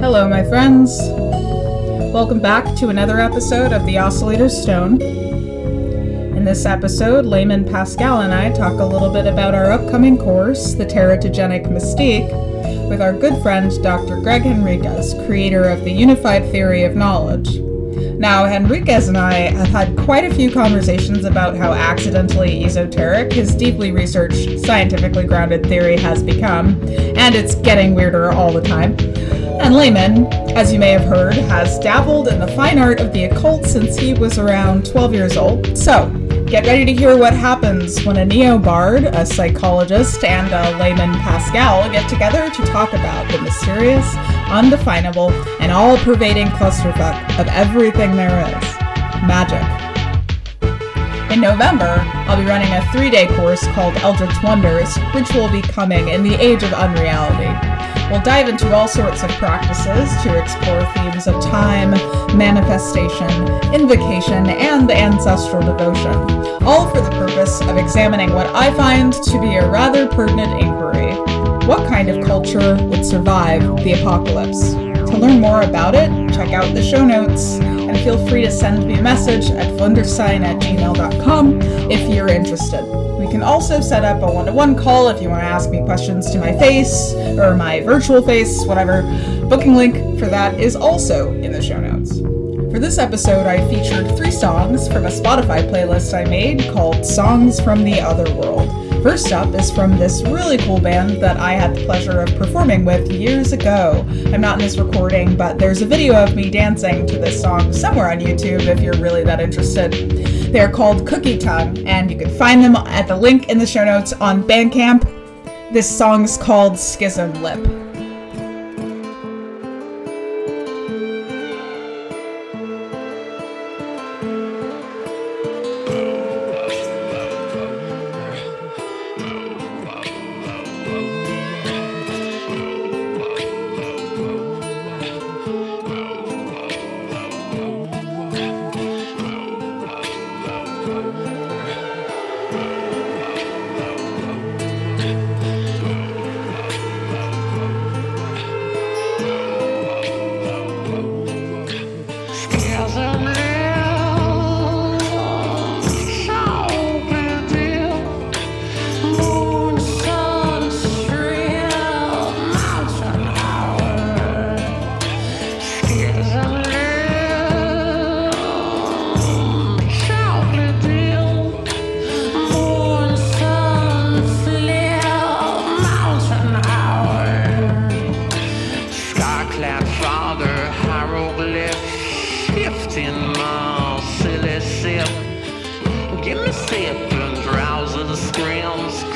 Hello, my friends. Welcome back to another episode of The Oscillator Stone. In this episode, Layman Pascal and I talk a little bit about our upcoming course, The Teratogenic Mystique, with our good friend Dr. Gregg Henriques, creator of the Unified Theory of Knowledge. Now, Henriques and I have had quite a few conversations about how accidentally esoteric his deeply researched, scientifically grounded theory has become, and it's getting weirder all the time. And Layman, as you may have heard, has dabbled in the fine art of the occult since he was around 12 years old. So, get ready to hear what happens when a neo bard, a psychologist, and a layman Pascal get together to talk about the mysterious, undefinable, and all pervading clusterfuck of everything there is magic. In November, I'll be running a three day course called Eldritch Wonders, which will be coming in the age of unreality. We'll dive into all sorts of practices to explore themes of time, manifestation, invocation, and ancestral devotion, all for the purpose of examining what I find to be a rather pertinent inquiry what kind of culture would survive the apocalypse? Learn more about it, check out the show notes and feel free to send me a message at wundersign at gmail.com if you're interested. We can also set up a one to one call if you want to ask me questions to my face or my virtual face, whatever. Booking link for that is also in the show notes. For this episode, I featured three songs from a Spotify playlist I made called Songs from the Other World. First up is from this really cool band that I had the pleasure of performing with years ago. I'm not in this recording, but there's a video of me dancing to this song somewhere on YouTube if you're really that interested. They're called Cookie Tongue, and you can find them at the link in the show notes on Bandcamp. This song's called Schism Lip. lost miles, silly sip. Give me sip and drowsy the screams.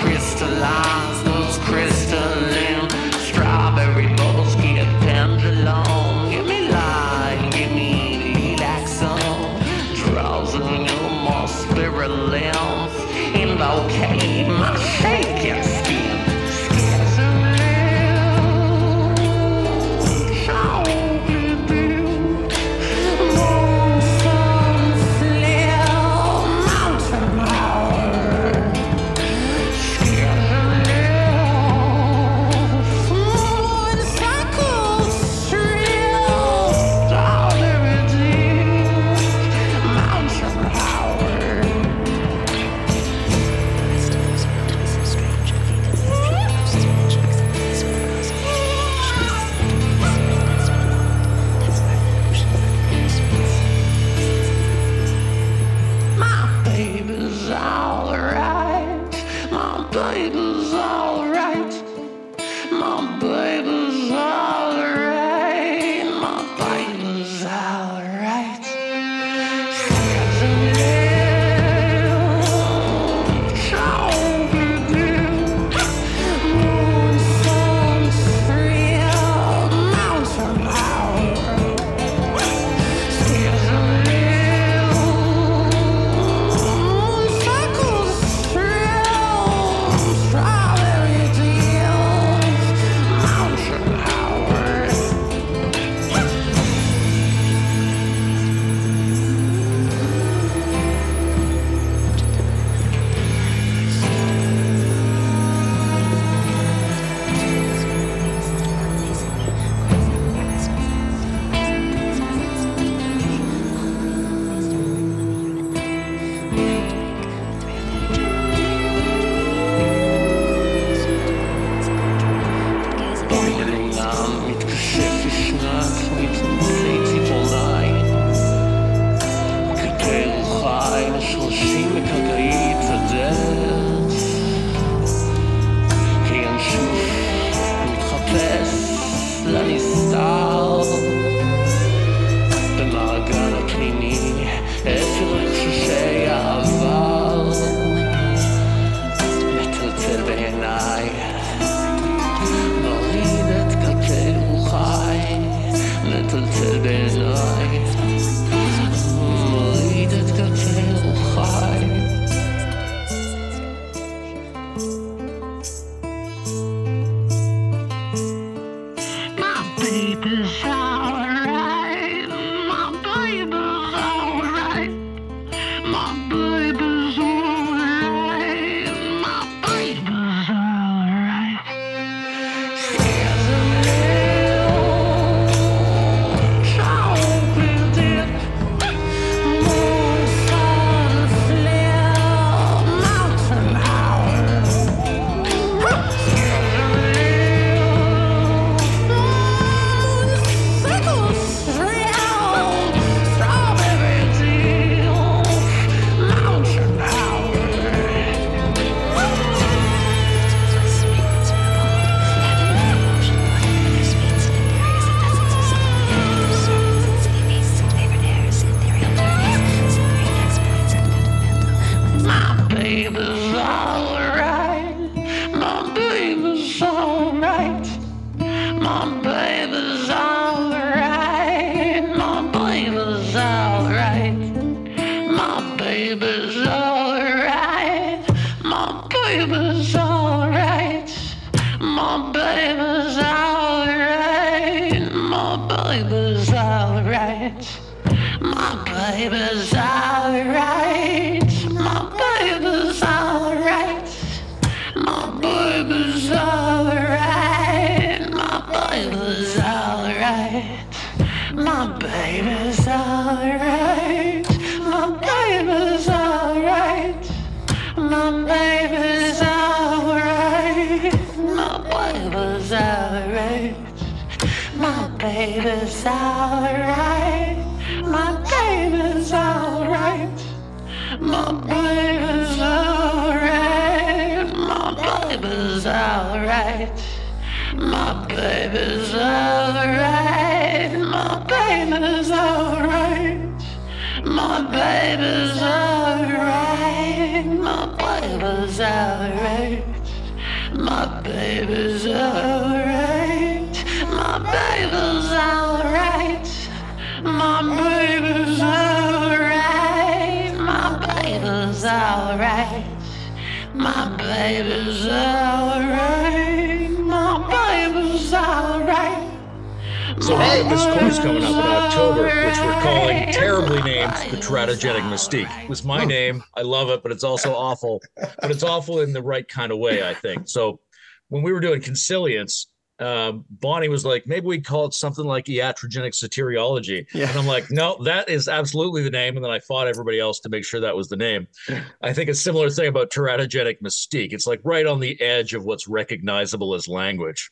It was my name. I love it, but it's also awful. But it's awful in the right kind of way, I think. So when we were doing consilience, um, Bonnie was like, maybe we call it something like iatrogenic soteriology. Yeah. And I'm like, no, that is absolutely the name. And then I fought everybody else to make sure that was the name. I think a similar thing about teratogenic mystique. It's like right on the edge of what's recognizable as language.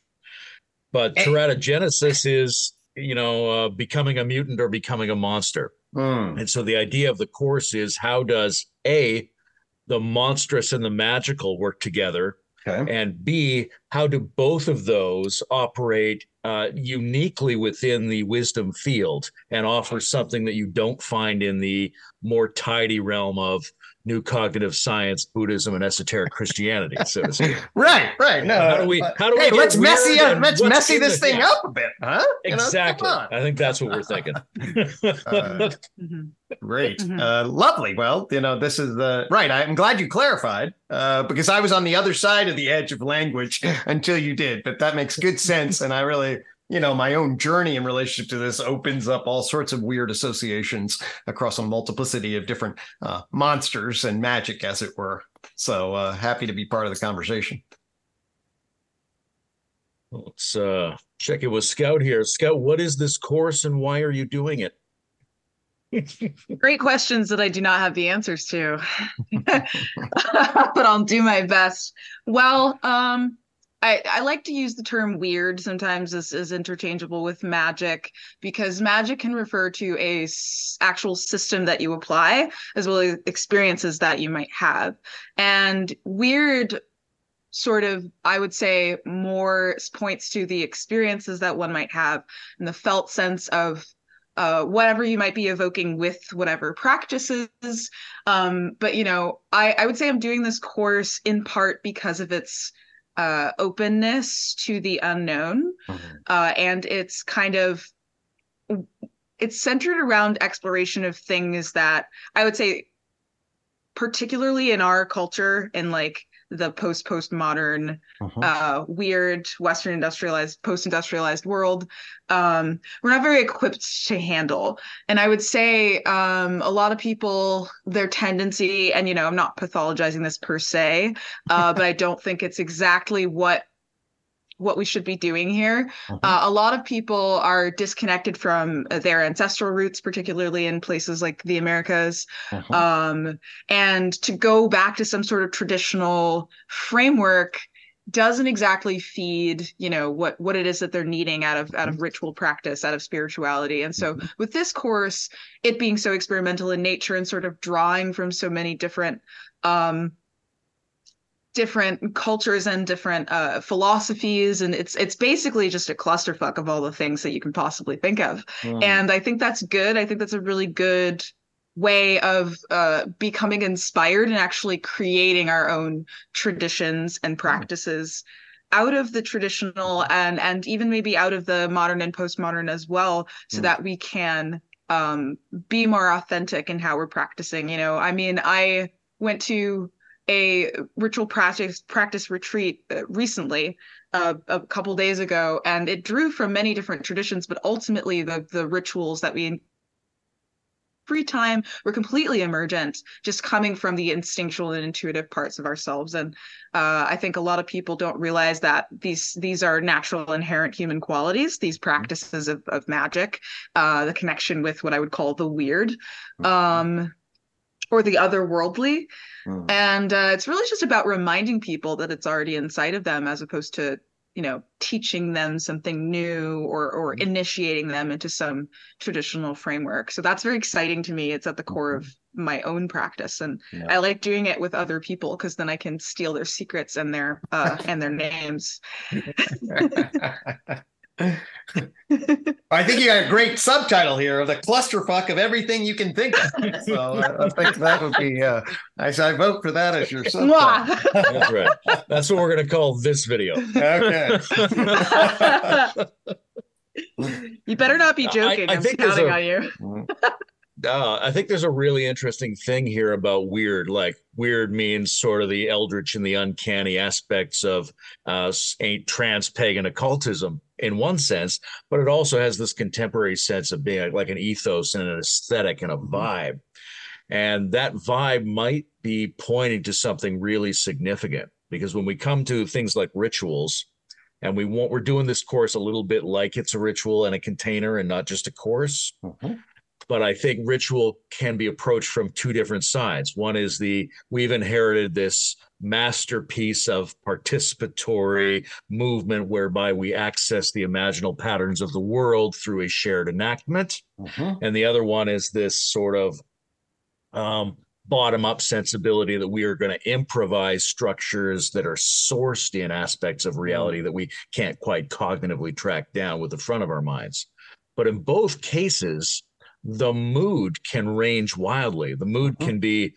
But Eh. teratogenesis is, you know, uh, becoming a mutant or becoming a monster. Hmm. And so the idea of the course is how does A, the monstrous and the magical work together? Okay. And B, how do both of those operate uh, uniquely within the wisdom field and offer something that you don't find in the more tidy realm of new cognitive science, Buddhism, and esoteric Christianity, so to speak? Right, right. No, How do we- how do we hey, get let's messy up, let's messy this thing yeah. up a bit, huh? You know, Exactly. I think that's what we're thinking. Uh, Mhm. Great. Mhm. Uh, lovely. Well, you know, this is the right. I'm glad you clarified uh, because I was on the other side of the edge of language until you did. But that makes good sense. And I really, you know, my own journey in relationship to this opens up all sorts of weird associations across a multiplicity of different uh, monsters and magic, as it were. So uh, happy to be part of the conversation. Let's uh, check it with Scout here. Scout, what is this course and why are you doing it? Great questions that I do not have the answers to, but I'll do my best. Well, um, I, I like to use the term weird sometimes as is interchangeable with magic because magic can refer to a s- actual system that you apply as well as experiences that you might have. And weird sort of i would say more points to the experiences that one might have and the felt sense of uh, whatever you might be evoking with whatever practices um, but you know I, I would say i'm doing this course in part because of its uh, openness to the unknown Mhm. uh, and it's kind of it's centered around exploration of things that i would say particularly in our culture in like the post postmodern Mhm. uh weird western industrialized post industrialized world um we're not very equipped to handle and i would say um a lot of people their tendency and you know i'm not pathologizing this per se uh but i don't think it's exactly what what we should be doing here. Mhm. uh, a lot of people are disconnected from their ancestral roots particularly in places like the americas. Mhm. um, and to go back to some sort of traditional framework doesn't exactly feed you know what what it is that they're needing out of out of ritual practice out of spirituality. And so with this course it being so experimental in nature and sort of drawing from so many different um different cultures and different uh philosophies and it's it's basically just a clusterfuck of all the things that you can possibly think of Mhm. and i think that's good i think that's a really good way of uh, becoming inspired and actually creating our own traditions and practices out of the traditional and and even maybe out of the modern and postmodern as well so Mm. that we can um, be more authentic in how we're practicing you know i mean i went to a ritual practice practice retreat uh, recently uh, a couple days ago and it drew from many different traditions but ultimately the the rituals that we free time were completely emergent just coming from the instinctual and intuitive parts of ourselves. And uh, i think a lot of people don't realize that these these are natural inherent human qualities these practices of, of magic uh, the connection with what i would call the weird. Um, or the otherworldly. Mhm. and uh, it's really just about reminding people that it's already inside of them as opposed to you know teaching them something new or or initiating them into some traditional framework. So that's very exciting to me. It's at the core of my own practice. And Yeah. i like doing it with other people because then i can steal their secrets and their uh and their names I think you got a great subtitle here of the clusterfuck of everything you can think of. So I, I think that would be. Uh, I, I vote for that as your subtitle. Mwah! That's right. That's what we're going to call this video. Okay. you better not be joking I I, am think counting a- on you Mm. Uh, I think there's a really interesting thing here about weird. Like weird means sort of the eldritch and the uncanny aspects of uh, trans pagan occultism in one sense, but it also has this contemporary sense of being like an ethos and an aesthetic and a vibe. And that vibe might be pointing to something really significant because when we come to things like rituals, and we want we're doing this course a little bit like it's a ritual and a container and not just a course Mhm. But I think ritual can be approached from two different sides. One is the we've inherited this masterpiece of participatory movement whereby we access the imaginal patterns of the world through a shared enactment. Mhm. And the other one is this sort of um, bottom up sensibility that we are going to improvise structures that are sourced in aspects of reality that we can't quite cognitively track down with the front of our minds. But in both cases, the mood can range wildly. The mood Mhm. can be,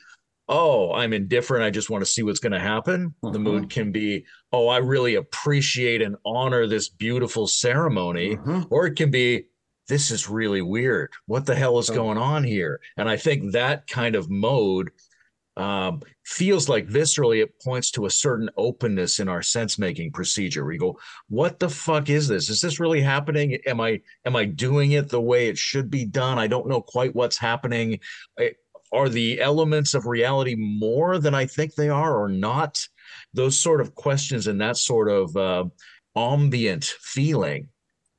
oh, I'm indifferent. I just want to see what's going to happen. The Mhm. mood can be, oh, I really appreciate and honor this beautiful ceremony. Mhm. Or it can be, this is really weird. What the hell is Oh. going on here? And I think that kind of mode um, feels like viscerally it points to a certain openness in our sense making procedure. We go, what the fuck is this? Is this really happening? Am I am I doing it the way it should be done? I don't know quite what's happening. I- Are the elements of reality more than I think they are or not? Those sort of questions and that sort of uh, ambient feeling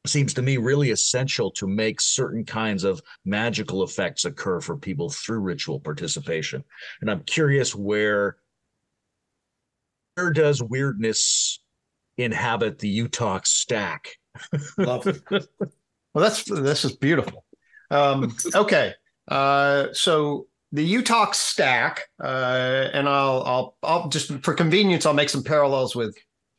seems to me really essential to make certain kinds of magical effects occur for people through ritual participation. And I'm curious where where does weirdness inhabit the UTOK stack? Lovely. Well, that's this is beautiful. Um, okay, uh, so the UTOK stack, uh, and I'll I'll I'll just for convenience I'll make some parallels with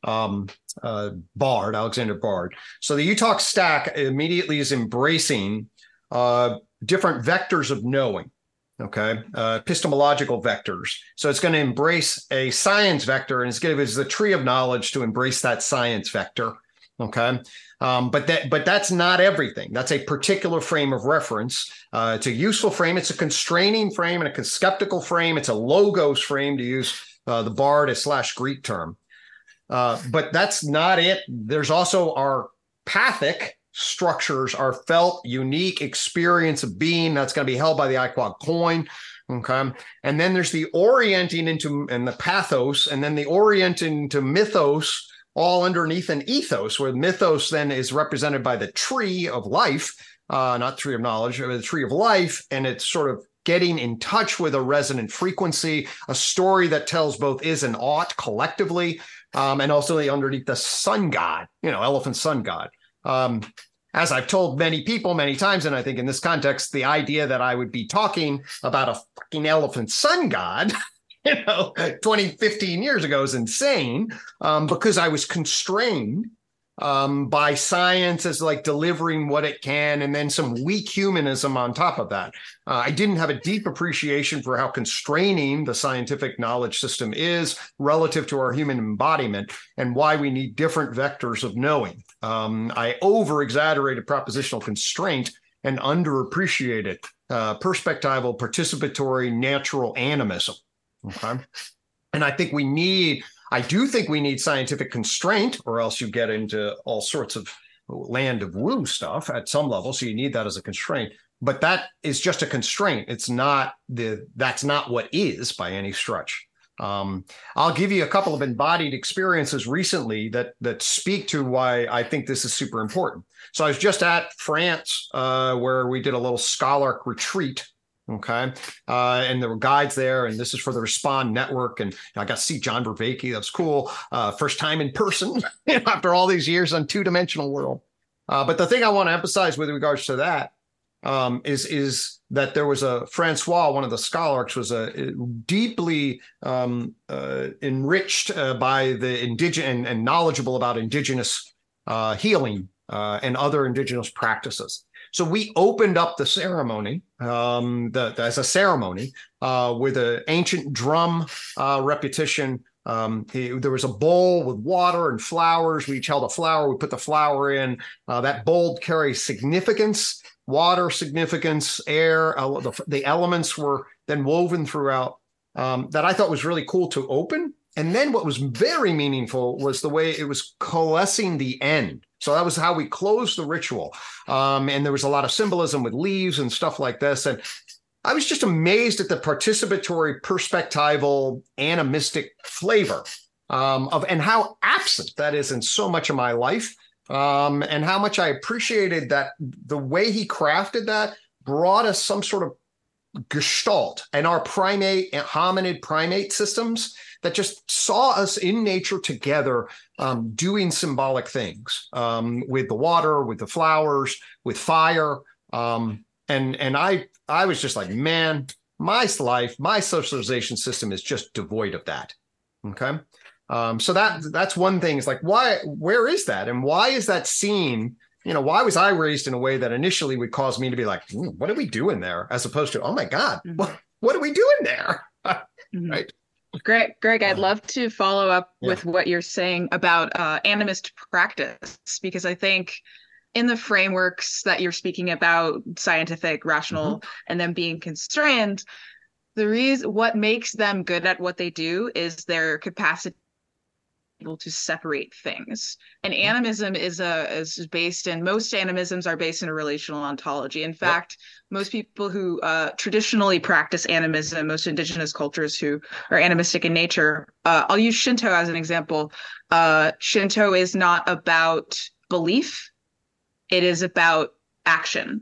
um, uh, Bard, Alexander Bard. So the UTOK stack immediately is embracing uh, different vectors of knowing. Okay, uh, epistemological vectors. So it's going to embrace a science vector, and it's going to use the tree of knowledge to embrace that science vector. Okay, um, but that but that's not everything. That's a particular frame of reference. Uh, it's a useful frame. It's a constraining frame and a skeptical frame. It's a logos frame to use uh, the Bard slash Greek term. Uh, but that's not it. There's also our pathic structures, our felt unique experience of being that's going to be held by the iQuad coin. Okay. And then there's the orienting into and the pathos, and then the orienting into mythos all underneath an ethos, where mythos then is represented by the tree of life, uh, not tree of knowledge, but the tree of life, and it's sort of getting in touch with a resonant frequency, a story that tells both is and ought collectively, um, and also underneath the sun god, you know, elephant sun god. Um, as I've told many people many times, and I think in this context, the idea that I would be talking about a fucking elephant sun god you know 20 15 years ago is insane um, because i was constrained um, by science as like delivering what it can and then some weak humanism on top of that uh, i didn't have a deep appreciation for how constraining the scientific knowledge system is relative to our human embodiment and why we need different vectors of knowing um, i over exaggerated propositional constraint and underappreciated uh, perspectival participatory natural animism Okay. And I think we need, I do think we need scientific constraint, or else you get into all sorts of land of woo stuff at some level. So you need that as a constraint. But that is just a constraint. It's not the that's not what is by any stretch. Um, I'll give you a couple of embodied experiences recently that that speak to why I think this is super important. So I was just at France, uh, where we did a little scholaric retreat Okay. Uh, and there were guides there, and this is for the Respond Network. And I got to see John Vervaeke. That's cool. Uh, first time in person after all these years on two dimensional world. Uh, but the thing I want to emphasize with regards to that um, is is that there was a Francois, one of the scholars, was a deeply um, uh, enriched uh, by the indigenous and, and, knowledgeable about indigenous uh, healing and other indigenous practices. So we opened up the ceremony, um, the, the, as a ceremony, uh, with an ancient drum uh, repetition. Um, he, there was a bowl with water and flowers. We each held a flower. We put the flower in. Uh, that bowl carries significance, water significance, air. the, the, elements were then woven throughout. Um, that I thought was really cool to open. And then what was very meaningful was the way it was coalescing the end. So that was how we closed the ritual. Um, and there was a lot of symbolism with leaves and stuff like this. And I was just amazed at the participatory, perspectival, animistic flavor um, of and how absent that is in so much of my life. Um, and how much I appreciated that the way he crafted that brought us some sort of gestalt and our primate hominid primate systems that just saw us in nature together um, doing symbolic things um, with the water, with the flowers, with fire. Um, and and I I was just like, man, my life, my socialization system is just devoid of that. Okay. Um, so that that's one thing. Is like, why? Where is that? And why is that seen? You know, why was I raised in a way that initially would cause me to be like, hmm, what are we doing there? As opposed to, oh my God, mm-hmm. what, what are we doing there? mm-hmm. Right. Gregg, Gregg, I'd love to follow up yeah. with what you're saying about uh, animist practice because I think in the frameworks that you're speaking about, scientific, rational, mm-hmm. and then being constrained, the reason what makes them good at what they do is their capacity able to separate things. And animism is a is based in most animisms are based in a relational ontology. In fact, most people who uh, traditionally practice animism, most indigenous cultures who are animistic in nature, uh, I'll use Shinto as an example. Uh, Shinto is not about belief; it is about action.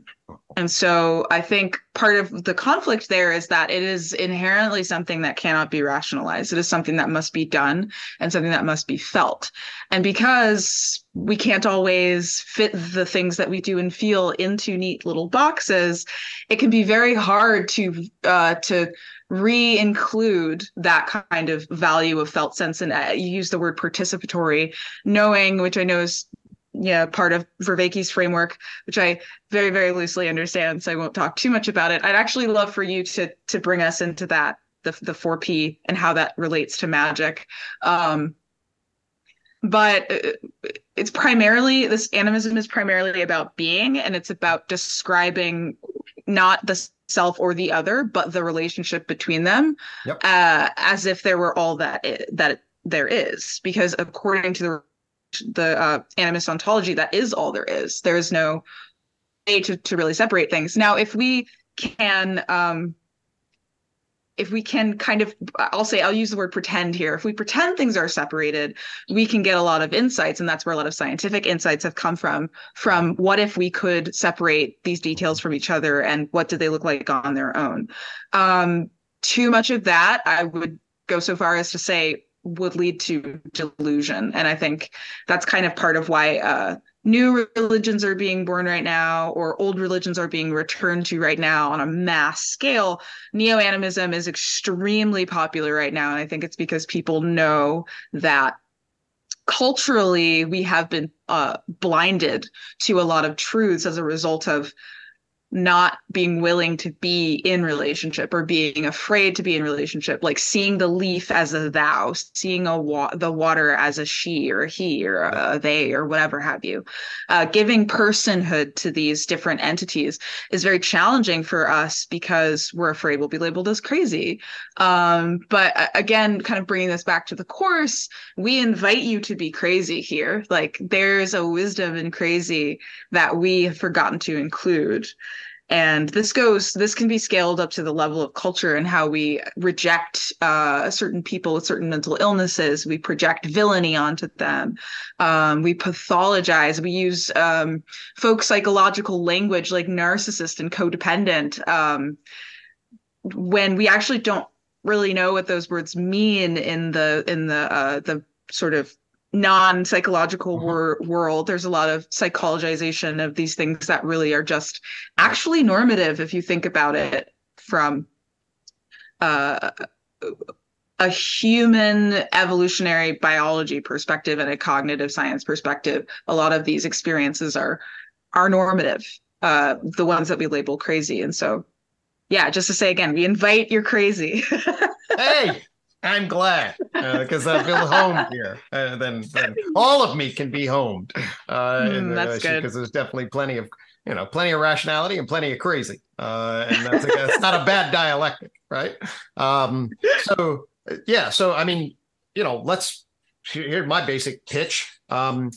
And so I think part of the conflict there is that it is inherently something that cannot be rationalized. It is something that must be done and something that must be felt. And because we can't always fit the things that we do and feel into neat little boxes, it can be very hard to uh, to re-include that kind of value of felt sense and uh, you use the word participatory knowing which i know is yeah part of Vervaeke's framework which i very very loosely understand so i won't talk too much about it. I'd actually love for you to to bring us into that the, the 4p and how that relates to magic. Um but uh, it's primarily this animism is primarily about being and it's about describing not the self or the other but the relationship between them Yep. uh, as if there were all that i- that there is. Because according to the the uh, animist ontology that is all there is. There is no way to, to really separate things. Now if we can um if we can kind of i'll say i'll use the word pretend here. If we pretend things are separated we can get a lot of insights and that's where a lot of scientific insights have come from from what if we could separate these details from each other and what did they look like on their own. Um too much of that i would go so far as to say would lead to delusion. And i think that's kind of part of why uh new religions are being born right now or old religions are being returned to right now on a mass scale. Neo-animism is extremely popular right now. And i think it's because people know that culturally we have been uh, blinded to a lot of truths as a result of not being willing to be in relationship or being afraid to be in relationship like seeing the leaf as a thou seeing a wa- the water as a she or a he or a they or whatever have you. Uh, giving personhood to these different entities is very challenging for us because we're afraid we'll be labeled as crazy. Um, but uh, again kind of bringing this back to the course we invite you to be crazy here. Like there's a wisdom in crazy that we have forgotten to include and this goes this can be scaled up to the level of culture and how we reject uh, certain people with certain mental illnesses. We project villainy onto them. Um, we pathologize. We use um, folk psychological language like narcissist and codependent um, when we actually don't really know what those words mean in the in the uh, the sort of non-psychological wor- world there's a lot of psychologization of these things that really are just actually normative if you think about it from uh, a human evolutionary biology perspective and a cognitive science perspective a lot of these experiences are are normative uh the ones that we label crazy. And so yeah just to say again we invite your crazy. Hey, I'm glad because I feel home here. Uh, then, then all of me can be homed. Uh, Mm, that's good. because there's definitely plenty of you know plenty of rationality and plenty of crazy, uh, and that's, that's not a bad dialectic, right? Um, so uh, yeah, so I mean, you know, let's here's my basic pitch. Um,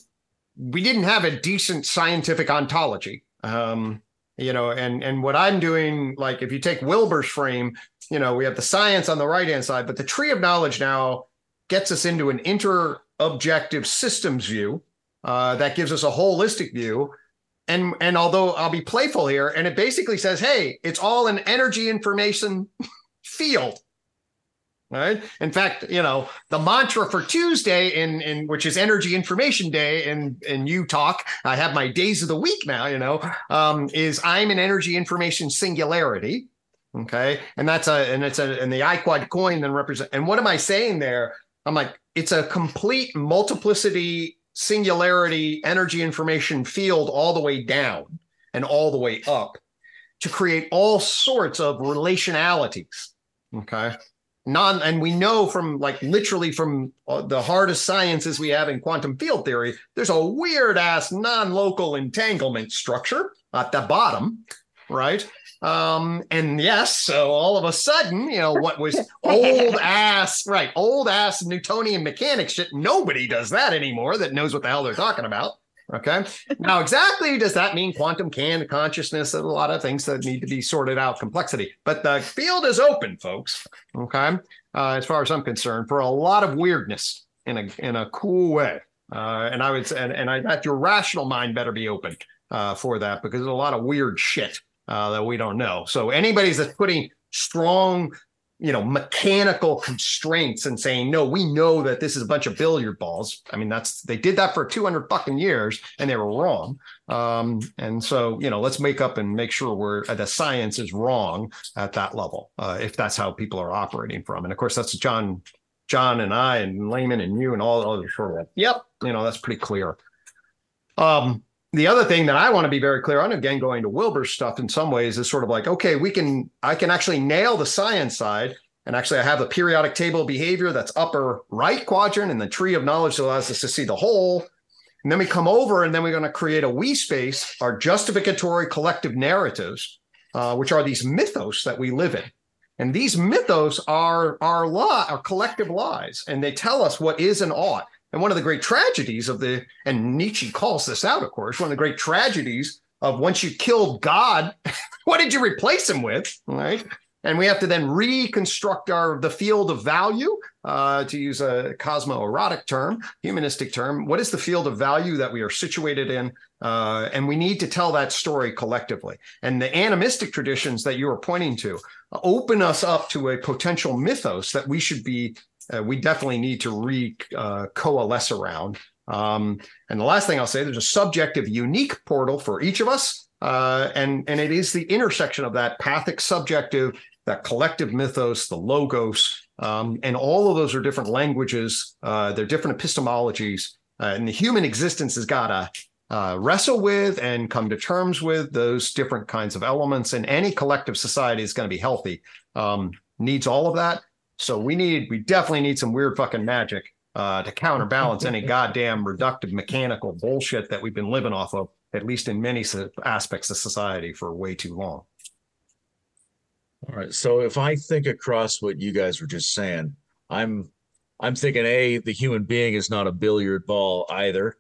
we didn't have a decent scientific ontology. Um, you know, and and what I'm doing, like if you take Wilber's frame, you know, we have the science on the right hand side, but the tree of knowledge now gets us into an inter-objective systems view uh, that gives us a holistic view. And and although I'll be playful here, and it basically says, hey, it's all an energy information field. Right. In fact, you know, the mantra for Tuesday in in which is Energy Information Day in in UTOK. I have my days of the week now. You know, um, is I'm an energy information singularity. Okay, and that's a and it's a and the iQuad coin then represent. And what am I saying there? I'm like, it's a complete multiplicity singularity energy information field all the way down and all the way up to create all sorts of relationalities. Okay non and we know from like literally from uh, the hardest sciences we have in quantum field theory there's a weird ass non-local entanglement structure at the bottom right um and yes so all of a sudden you know what was old ass right old ass newtonian mechanics shit nobody does that anymore that knows what the hell they're talking about okay? Now exactly does that mean quantum can consciousness and a lot of things that need to be sorted out complexity but the field is open folks okay? Uh, as far as i'm concerned for a lot of weirdness in a in a cool way. Uh, and i would say and, and i that your rational mind better be open uh, for that because there's a lot of weird shit uh, that we don't know. So anybody's that's putting strong you know mechanical constraints and saying no we know that this is a bunch of billiard balls. I mean that's they did that for 200 fucking years and they were wrong. Um, and so you know let's make up and make sure we're uh, the science is wrong at that level uh, if that's how people are operating from. And of course that's john john and i and layman and you and all the other sort of yep you know that's pretty clear. Um the other thing that I want to be very clear on, again, going to Wilber's stuff in some ways, is sort of like, okay, we can, I can actually nail the science side. And actually, I have a periodic table behavior that's upper right quadrant, and the tree of knowledge that allows us to see the whole. And then we come over, and then we're going to create a we space, our justificatory collective narratives, uh, which are these mythos that we live in. And these mythos are our law, our collective lies, and they tell us what is and ought. And one of the great tragedies of the, and Nietzsche calls this out, of course, one of the great tragedies of once you killed God, what did you replace him with? Right. And we have to then reconstruct our the field of value, uh, to use a cosmoerotic term, humanistic term. What is the field of value that we are situated in? Uh, and we need to tell that story collectively. And the animistic traditions that you are pointing to open us up to a potential mythos that we should be uh, we definitely need to re uh, coalesce around. Um, and the last thing I'll say, there's a subjective, unique portal for each of us, uh, and and it is the intersection of that pathic subjective, that collective mythos, the logos, um, and all of those are different languages. Uh, they're different epistemologies, uh, and the human existence has got to uh, wrestle with and come to terms with those different kinds of elements. And any collective society is going to be healthy. Um, needs all of that. So we need, we definitely need some weird fucking magic uh, to counterbalance any goddamn reductive mechanical bullshit that we've been living off of, at least in many aspects of society for way too long. All right. So if I think across what you guys were just saying, I'm I'm thinking a the human being is not a billiard ball either,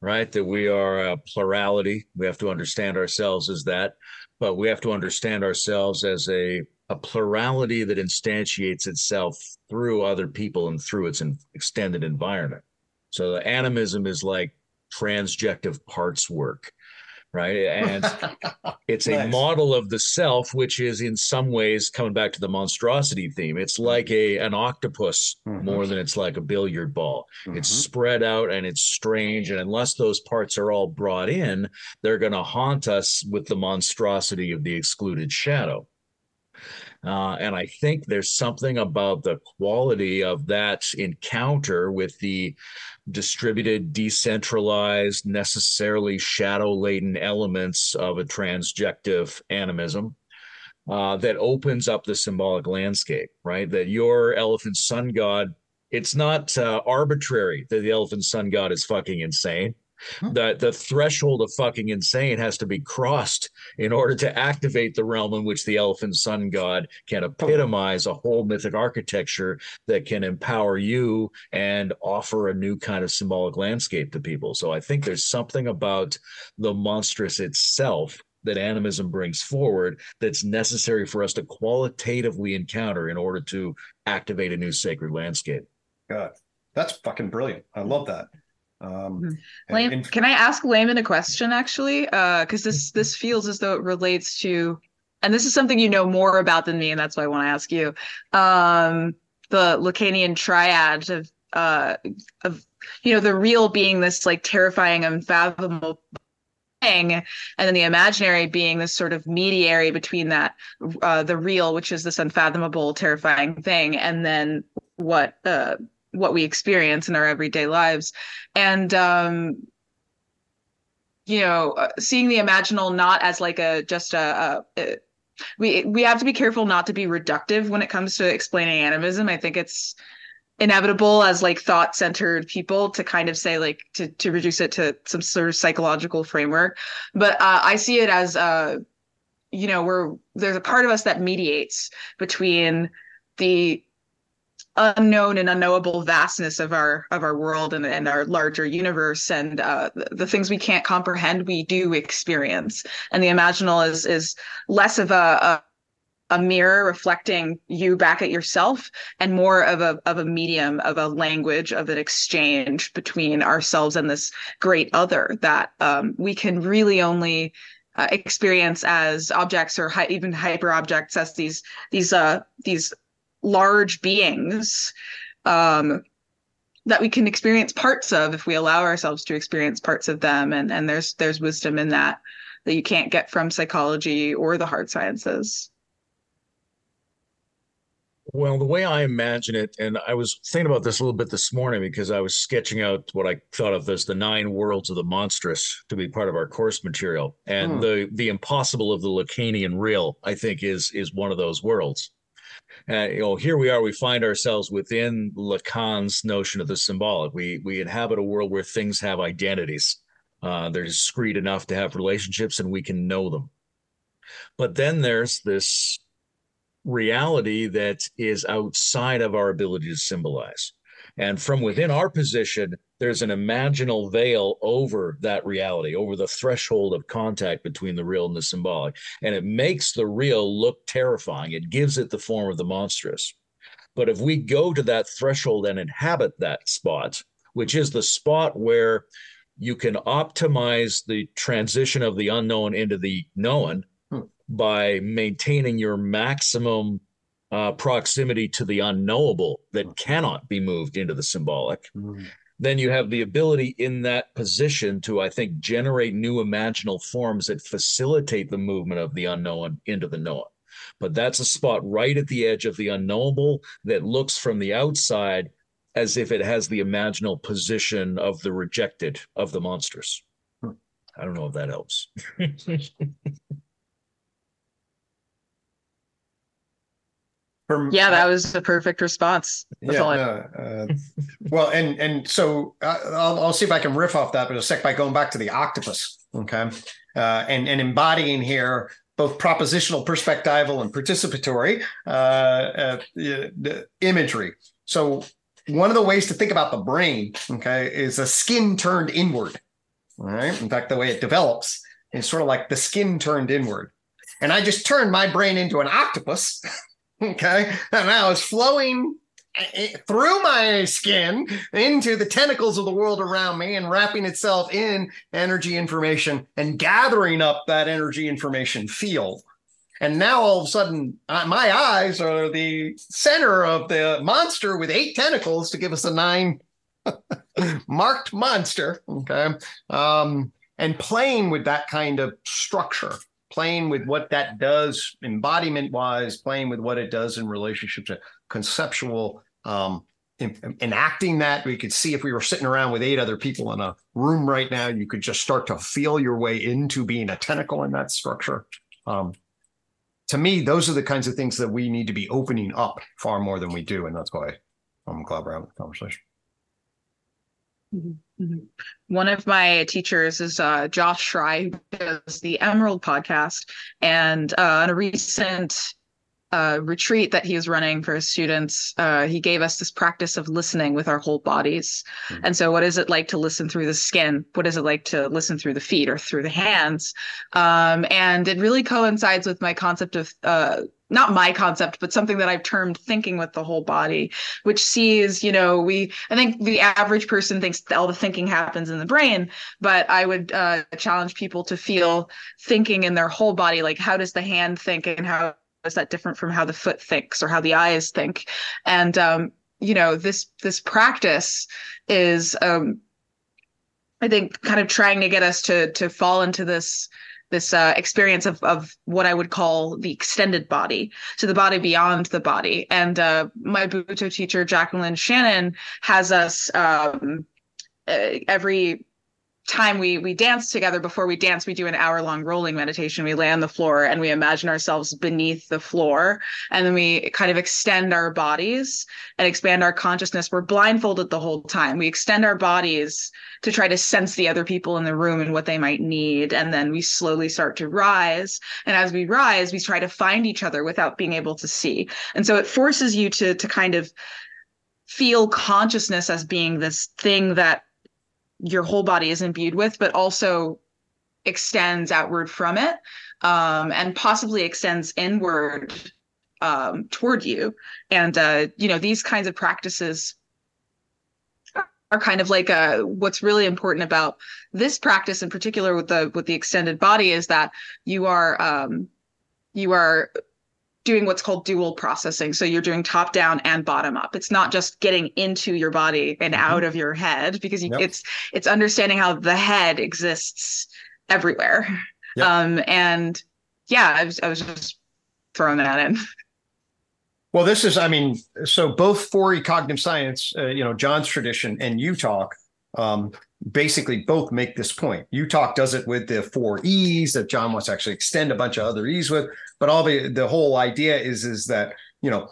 right? That we are a plurality. We have to understand ourselves as that, but we have to understand ourselves as a a plurality that instantiates itself through other people and through its extended environment. So the animism is like transjective parts work, right? And it's a nice. model of the self, which is in some ways coming back to the monstrosity theme. It's like a an octopus mm-hmm. more than it's like a billiard ball. Mm-hmm. It's spread out and it's strange. And unless those parts are all brought in, they're going to haunt us with the monstrosity of the excluded shadow. Uh, and I think there's something about the quality of that encounter with the distributed, decentralized, necessarily shadow laden elements of a transjective animism. Uh, that opens up the symbolic landscape, right? That your elephant sun god, it's not uh, arbitrary that the elephant sun god is fucking insane that the threshold of fucking insane has to be crossed in order to activate the realm in which the elephant sun god can epitomize a whole mythic architecture that can empower you and offer a new kind of symbolic landscape to people. So I think there's something about the monstrous itself that animism brings forward that's necessary for us to qualitatively encounter in order to activate a new sacred landscape. God, that's fucking brilliant. I love that. Um, mm-hmm. Lame, can I ask Layman a question actually? Because uh, this this feels as though it relates to, and this is something you know more about than me, and that's why I want to ask you. Um, the Lacanian triad of uh, of you know the real being this like terrifying, unfathomable thing, and then the imaginary being this sort of mediary between that uh, the real, which is this unfathomable, terrifying thing, and then what uh what we experience in our everyday lives. And um you know uh, seeing the imaginal not as like a just a, a, a we we have to be careful not to be reductive when it comes to explaining animism. I think it's inevitable as like thought centered people to kind of say like to to reduce it to some sort of psychological framework. But uh, i see it as uh you know we're there's a part of us that mediates between the unknown and unknowable vastness of our of our world and, and our larger universe and uh, the, the, things we can't comprehend we do experience. And the imaginal is is less of a, a a mirror reflecting you back at yourself and more of a of a medium of a language of an exchange between ourselves and this great other that um, we can really only uh, experience as objects or hi- even hyper objects as these these uh these large beings um that we can experience parts of if we allow ourselves to experience parts of them and and there's there's wisdom in that that you can't get from psychology or the hard sciences Well, the way I imagine it, and I was thinking about this a little bit this morning because I was sketching out what I thought of as the nine worlds of the monstrous to be part of our course material, and Hmm. the the impossible of the Lacanian real, I think, is is one of those worlds. Uh, you know, here we are. We find ourselves within Lacan's notion of the symbolic. We we inhabit a world where things have identities. Uh, they're discrete enough to have relationships, and we can know them. But then there's this reality that is outside of our ability to symbolize. And from within our position, there's an imaginal veil over that reality, over the threshold of contact between the real and the symbolic. And it makes the real look terrifying. It gives it the form of the monstrous. But if we go to that threshold and inhabit that spot, which is the spot where you can optimize the transition of the unknown into the known Hmm. by maintaining your maximum uh, proximity to the unknowable that cannot be moved into the symbolic, then you have the ability in that position to, I think, generate new imaginal forms that facilitate the movement of the unknown into the known. But that's a spot right at the edge of the unknowable that looks from the outside as if it has the imaginal position of the rejected, of the monstrous. Hmm. I don't know if that helps. Yeah that was the perfect response that's yeah, all I- no, uh, well, and and so uh, I'll, I'll see if I can riff off that, but a sec by going back to the octopus, okay, uh, and and embodying here both propositional, perspectival, and participatory uh, uh, imagery. So one of the ways to think about the brain, okay, is a skin turned inward. All right. In fact, the way it develops is sort of like the skin turned inward. And I just turned my brain into an octopus. Okay. And now it's flowing eh, through my skin into the tentacles of the world around me and wrapping itself in energy information and gathering up that energy information field. And now all of a sudden, my eyes are the center of the monster with eight tentacles to give us a nine marked monster. Okay. Um, and playing with that kind of structure playing with what that does embodiment wise, playing with what it does in relationship to conceptual um, en- enacting that. We could see if we were sitting around with eight other people in a room right now, you could just start to feel your way into being a tentacle in that structure. Um, to me, those are the kinds of things that we need to be opening up far more than we do. And that's why I'm glad we're having the conversation. Mhm. One of my teachers is uh, Josh Schrei, who does the Emerald podcast. And uh, on a recent uh, retreat that he was running for his students, uh, he gave us this practice of listening with our whole bodies. Mhm. And so, what is it like to listen through the skin? What is it like to listen through the feet or through the hands? Um, and it really coincides with my concept of. Uh, not my concept, but something that I've termed thinking with the whole body, which sees, you know, we, I think the average person thinks all the thinking happens in the brain, but I would uh, challenge people to feel thinking in their whole body. Like, how does the hand think and how is that different from how the foot thinks or how the eyes think? And, um, you know, this, this practice is, um, I think kind of trying to get us to, to fall into this, this uh, experience of, of what I would call the extended body, so the body beyond the body. And uh, my Buto teacher, Jacqueline Shannon, has us um, uh, every time we we dance together before we dance we do an hour long rolling meditation. We lay on the floor and we imagine ourselves beneath the floor and then we kind of extend our bodies and expand our consciousness. We're blindfolded the whole time. We extend our bodies to try to sense the other people in the room and what they might need and then we slowly start to rise. And as we rise we try to find each other without being able to see. And so it forces you to to kind of feel consciousness as being this thing that your whole body is imbued with, but also extends outward from it um, and possibly extends inward um, toward you. And uh, you know, these kinds of practices are kind of like uh, what's really important about this practice in particular with the with the extended body is that you are um, you are doing what's called dual processing. So you're doing top down and bottom up. It's not just getting into your body and mm-hmm. out of your head because you, yep. it's it's understanding how the head exists everywhere. Yep. Um, and yeah, I was I was just throwing that in. Well, this is, I mean, so both for cognitive science, uh, you know, John's tradition and UTOK, um, basically both make this point. UTOK does it with the four E's that John wants to actually extend a bunch of other E's with, but all the the whole idea is is that you know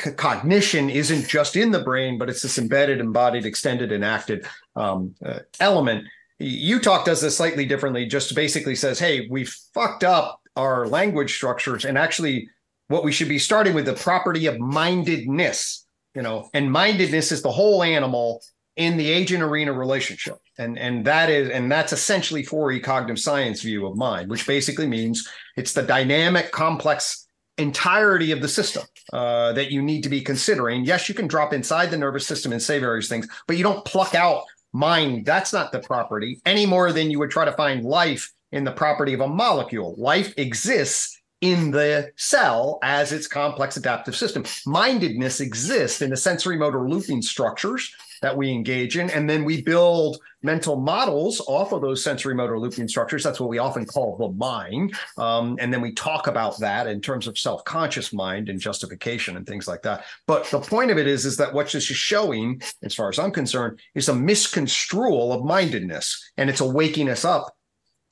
c- cognition isn't just in the brain, but it's this embedded, embodied, extended, enacted um, uh, element. UTOK does this slightly differently. Just basically says, hey, we fucked up our language structures and actually what we should be starting with the property of mindedness you know and mindedness is the whole animal in the agent arena relationship and and that is and that's essentially for a cognitive science view of mind which basically means it's the dynamic complex entirety of the system uh, that you need to be considering. Yes you can drop inside the nervous system and say various things but you don't pluck out mind. That's not the property any more than you would try to find life in the property of a molecule. Life exists in the cell as its complex adaptive system. Mindedness exists in the sensory motor looping structures that we engage in. And then we build mental models off of those sensory motor looping structures. That's what we often call the mind. Um, and then we talk about that in terms of self conscious mind and justification and things like that. But the point of it is, is that what this is showing, as far as I'm concerned, is a misconstrual of mindedness. And it's a waking us up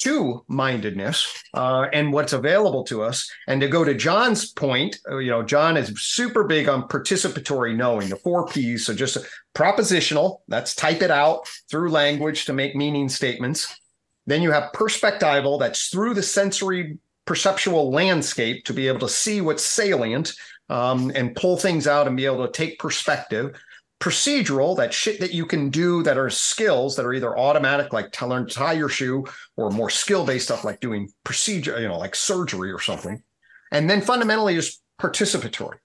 to mindedness uh, and what's available to us. And to go to John's point, uh, you know, John is super big on participatory knowing, the four P's. So just propositional, that's type it out through language to make meaning statements. Then you have perspectival, that's through the sensory perceptual landscape to be able to see what's salient um, and pull things out and be able to take perspective procedural, that shit that you can do that are skills that are either automatic, like to learn to tie your shoe, or more skill based stuff like doing procedure, you know, like surgery or something. And then fundamentally is participatory.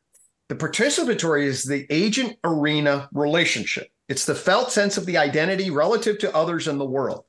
The participatory is the agent arena relationship. It's the felt sense of the identity relative to others in the world.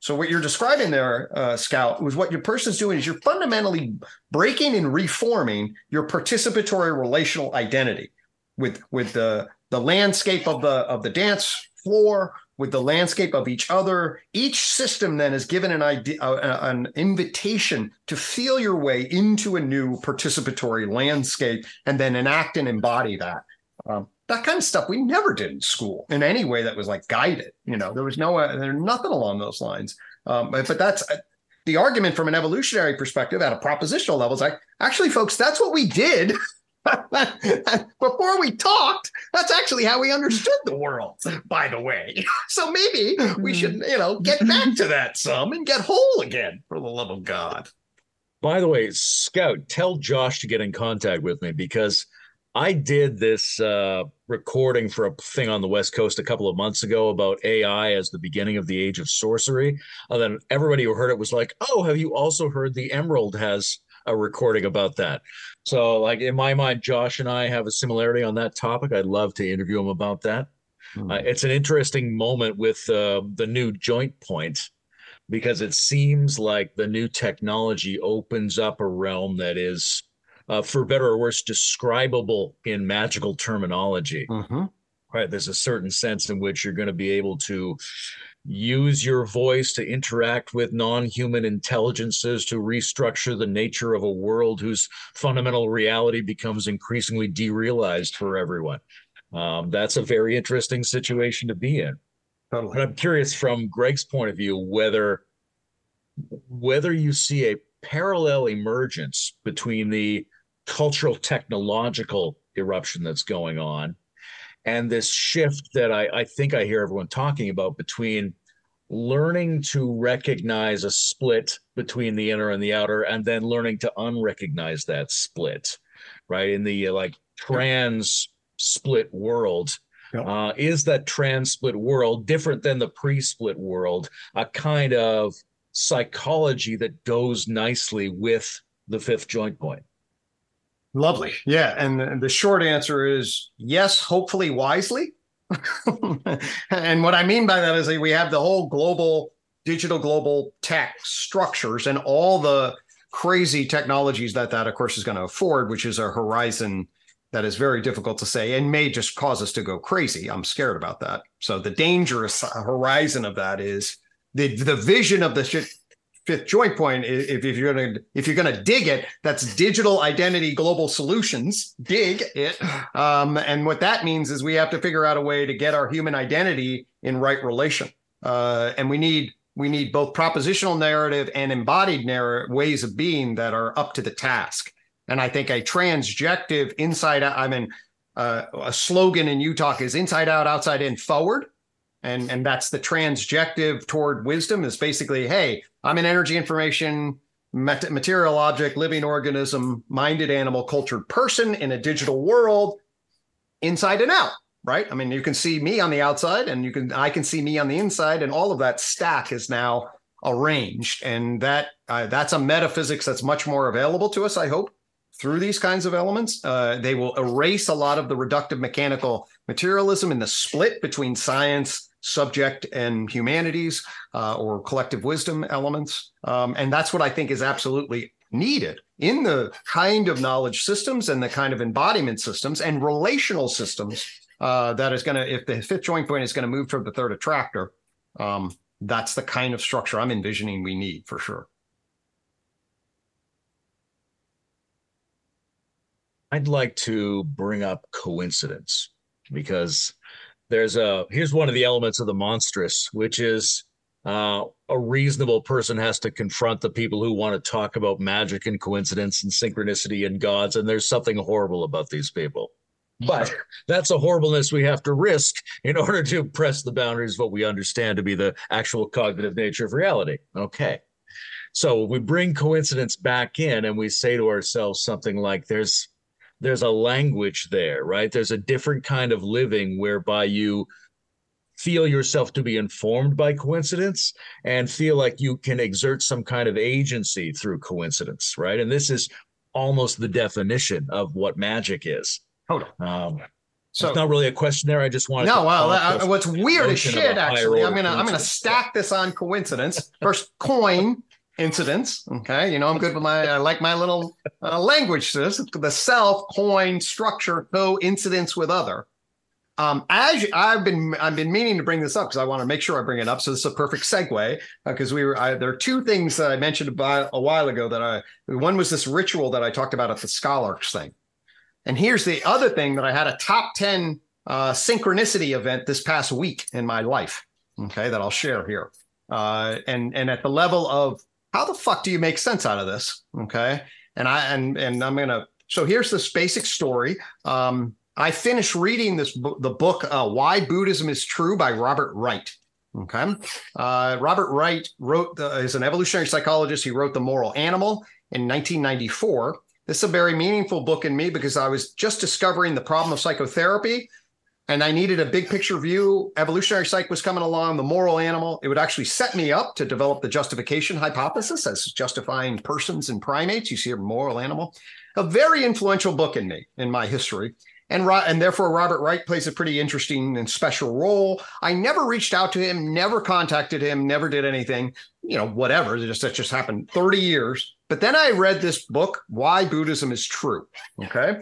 So what you're describing there, uh, Scout, was what your person's doing is you're fundamentally breaking and reforming your participatory relational identity with with the the landscape of the of the dance floor with the landscape of each other. Each system then is given an idea uh, an invitation to feel your way into a new participatory landscape and then enact and embody that. Um, that kind of stuff we never did in school in any way that was like guided you know there was no uh, there's nothing along those lines. Um, but, but that's uh, the argument from an evolutionary perspective at a propositional level is like actually folks that's what we did Before we talked, that's actually how we understood the world, by the way. So maybe we should, you know, get back to that some and get whole again, for the love of God. By the way, Scout, tell Josh to get in contact with me because I did this uh, recording for a thing on the West Coast a couple of months ago about AI as the beginning of the age of sorcery. And then everybody who heard it was like, oh, have you also heard the Emerald has a recording about that? So, like in my mind, Josh and I have a similarity on that topic. I'd love to interview him about that. Hmm. Uh, it's an interesting moment with uh, the new joint point because it seems like the new technology opens up a realm that is, uh, for better or worse, describable in magical terminology. Mm-hmm. Right, there's a certain sense in which you're going to be able to use your voice to interact with non-human intelligences to restructure the nature of a world whose fundamental reality becomes increasingly derealized for everyone um, that's a very interesting situation to be in totally. but i'm curious from gregg's point of view whether whether you see a parallel emergence between the cultural technological eruption that's going on and this shift that I, I think I hear everyone talking about between learning to recognize a split between the inner and the outer and then learning to unrecognize that split right? In the uh, like trans split world uh, is that trans split world different than the pre-split world? A kind of psychology that goes nicely with the fifth joint point Lovely. Yeah. And the- short answer is yes, hopefully wisely. and what I mean by that is that we have the whole global, digital global tech structures and all the crazy technologies that that, of course, is going to afford, which is a horizon that is very difficult to say and may just cause us to go crazy. I'm scared about that. So the dangerous horizon of that is the the vision of the shit fifth joint point if, if you're gonna if you're gonna dig it that's digital identity global solutions. Dig it. Um, and what that means is we have to figure out a way to get our human identity in right relation. Uh, and we need we need both propositional narrative and embodied narrative ways of being that are up to the task. And i think a transjective inside out i mean uh, a slogan in UTOK is inside out outside in forward. And and that's the transjective toward wisdom is basically hey i'm an energy information material object living organism minded animal cultured person in a digital world inside and out right? I mean you can see me on the outside and you can i can see me on the inside and all of that stack is now arranged. And that uh, that's a metaphysics that's much more available to us i hope through these kinds of elements. Uh, they will erase a lot of the reductive mechanical materialism and the split between science subject and humanities uh, or collective wisdom elements. Um, and that's what I think is absolutely needed in the kind of knowledge systems and the kind of embodiment systems and relational systems uh, that is going to, if the fifth joint point is going to move toward the third attractor, um, that's the kind of structure I'm envisioning we need for sure. I'd like to bring up coincidence because there's a here's one of the elements of the monstrous, which is uh, a reasonable person has to confront the people who want to talk about magic and coincidence and synchronicity and gods, and there's something horrible about these people. But that's a horribleness we have to risk in order to press the boundaries of what we understand to be the actual cognitive nature of reality. Okay. So we bring coincidence back in and we say to ourselves something like there's there's a language there, right? There's a different kind of living whereby you feel yourself to be informed by coincidence and feel like you can exert some kind of agency through coincidence, right? And this is almost the definition of what magic is. Hold on. Um, So it's not really a question there. I just wanted no, to well, uh, what's weird as shit. Actually, I'm gonna I'm gonna stack this on coincidence. First, coin incidents. Okay, you know I'm good with my I like my little uh, language. This the self coin structure coincidence with other. Um, as I've been I've been meaning to bring this up because I want to make sure I bring it up. So this is a perfect segue because we were I, there are two things that I mentioned about a while ago that I one was this ritual that I talked about at the Scholars thing, and here's the other thing that I had a top ten uh, synchronicity event this past week in my life. Okay, that I'll share here. Uh, and and at the level of how the fuck do you make sense out of this? Okay, and I and and I'm gonna. So here's this basic story. Um, I finished reading this book, the book uh, "Why Buddhism Is True" by Robert Wright. Okay, uh, Robert Wright wrote the, is an evolutionary psychologist. He wrote *The Moral Animal* in 1994. This is a very meaningful book in me because I was just discovering the problem of psychotherapy and I needed a big picture view. Evolutionary psych was coming along, the moral animal. It would actually set me up to develop the justification hypothesis as justifying persons and primates. You see a moral animal, a very influential book in me, in my history. And, and therefore, Robert Wright plays a pretty interesting and special role. I never reached out to him, never contacted him, never did anything, you know, whatever. It just, that just happened 30 years. But then I read this book, Why Buddhism is True. Okay.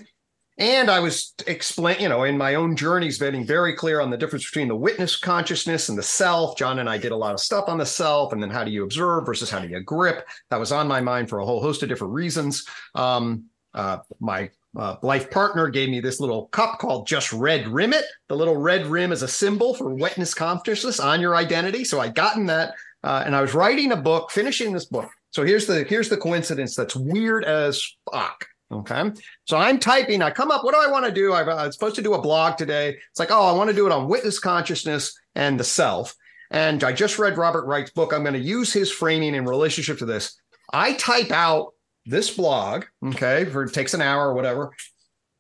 And I was explain, you know, in my own journeys, getting very clear on the difference between the witness consciousness and the self. John and I did a lot of stuff on the self, and then how do you observe versus how do you grip? That was on my mind for a whole host of different reasons. Um, uh, my uh, life partner gave me this little cup called just red rim it. The little red rim is a symbol for witness consciousness on your identity. So I'd gotten that, uh, and I was writing a book, finishing this book. So here's the here's the coincidence that's weird as fuck. Okay. So I'm typing, I come up, what do I want to do? I've, I was supposed to do a blog today. It's like, oh, I want to do it on witness consciousness and the self. And I just read Robert Wright's book. I'm going to use his framing in relationship to this. I type out this blog, okay, for it takes an hour or whatever.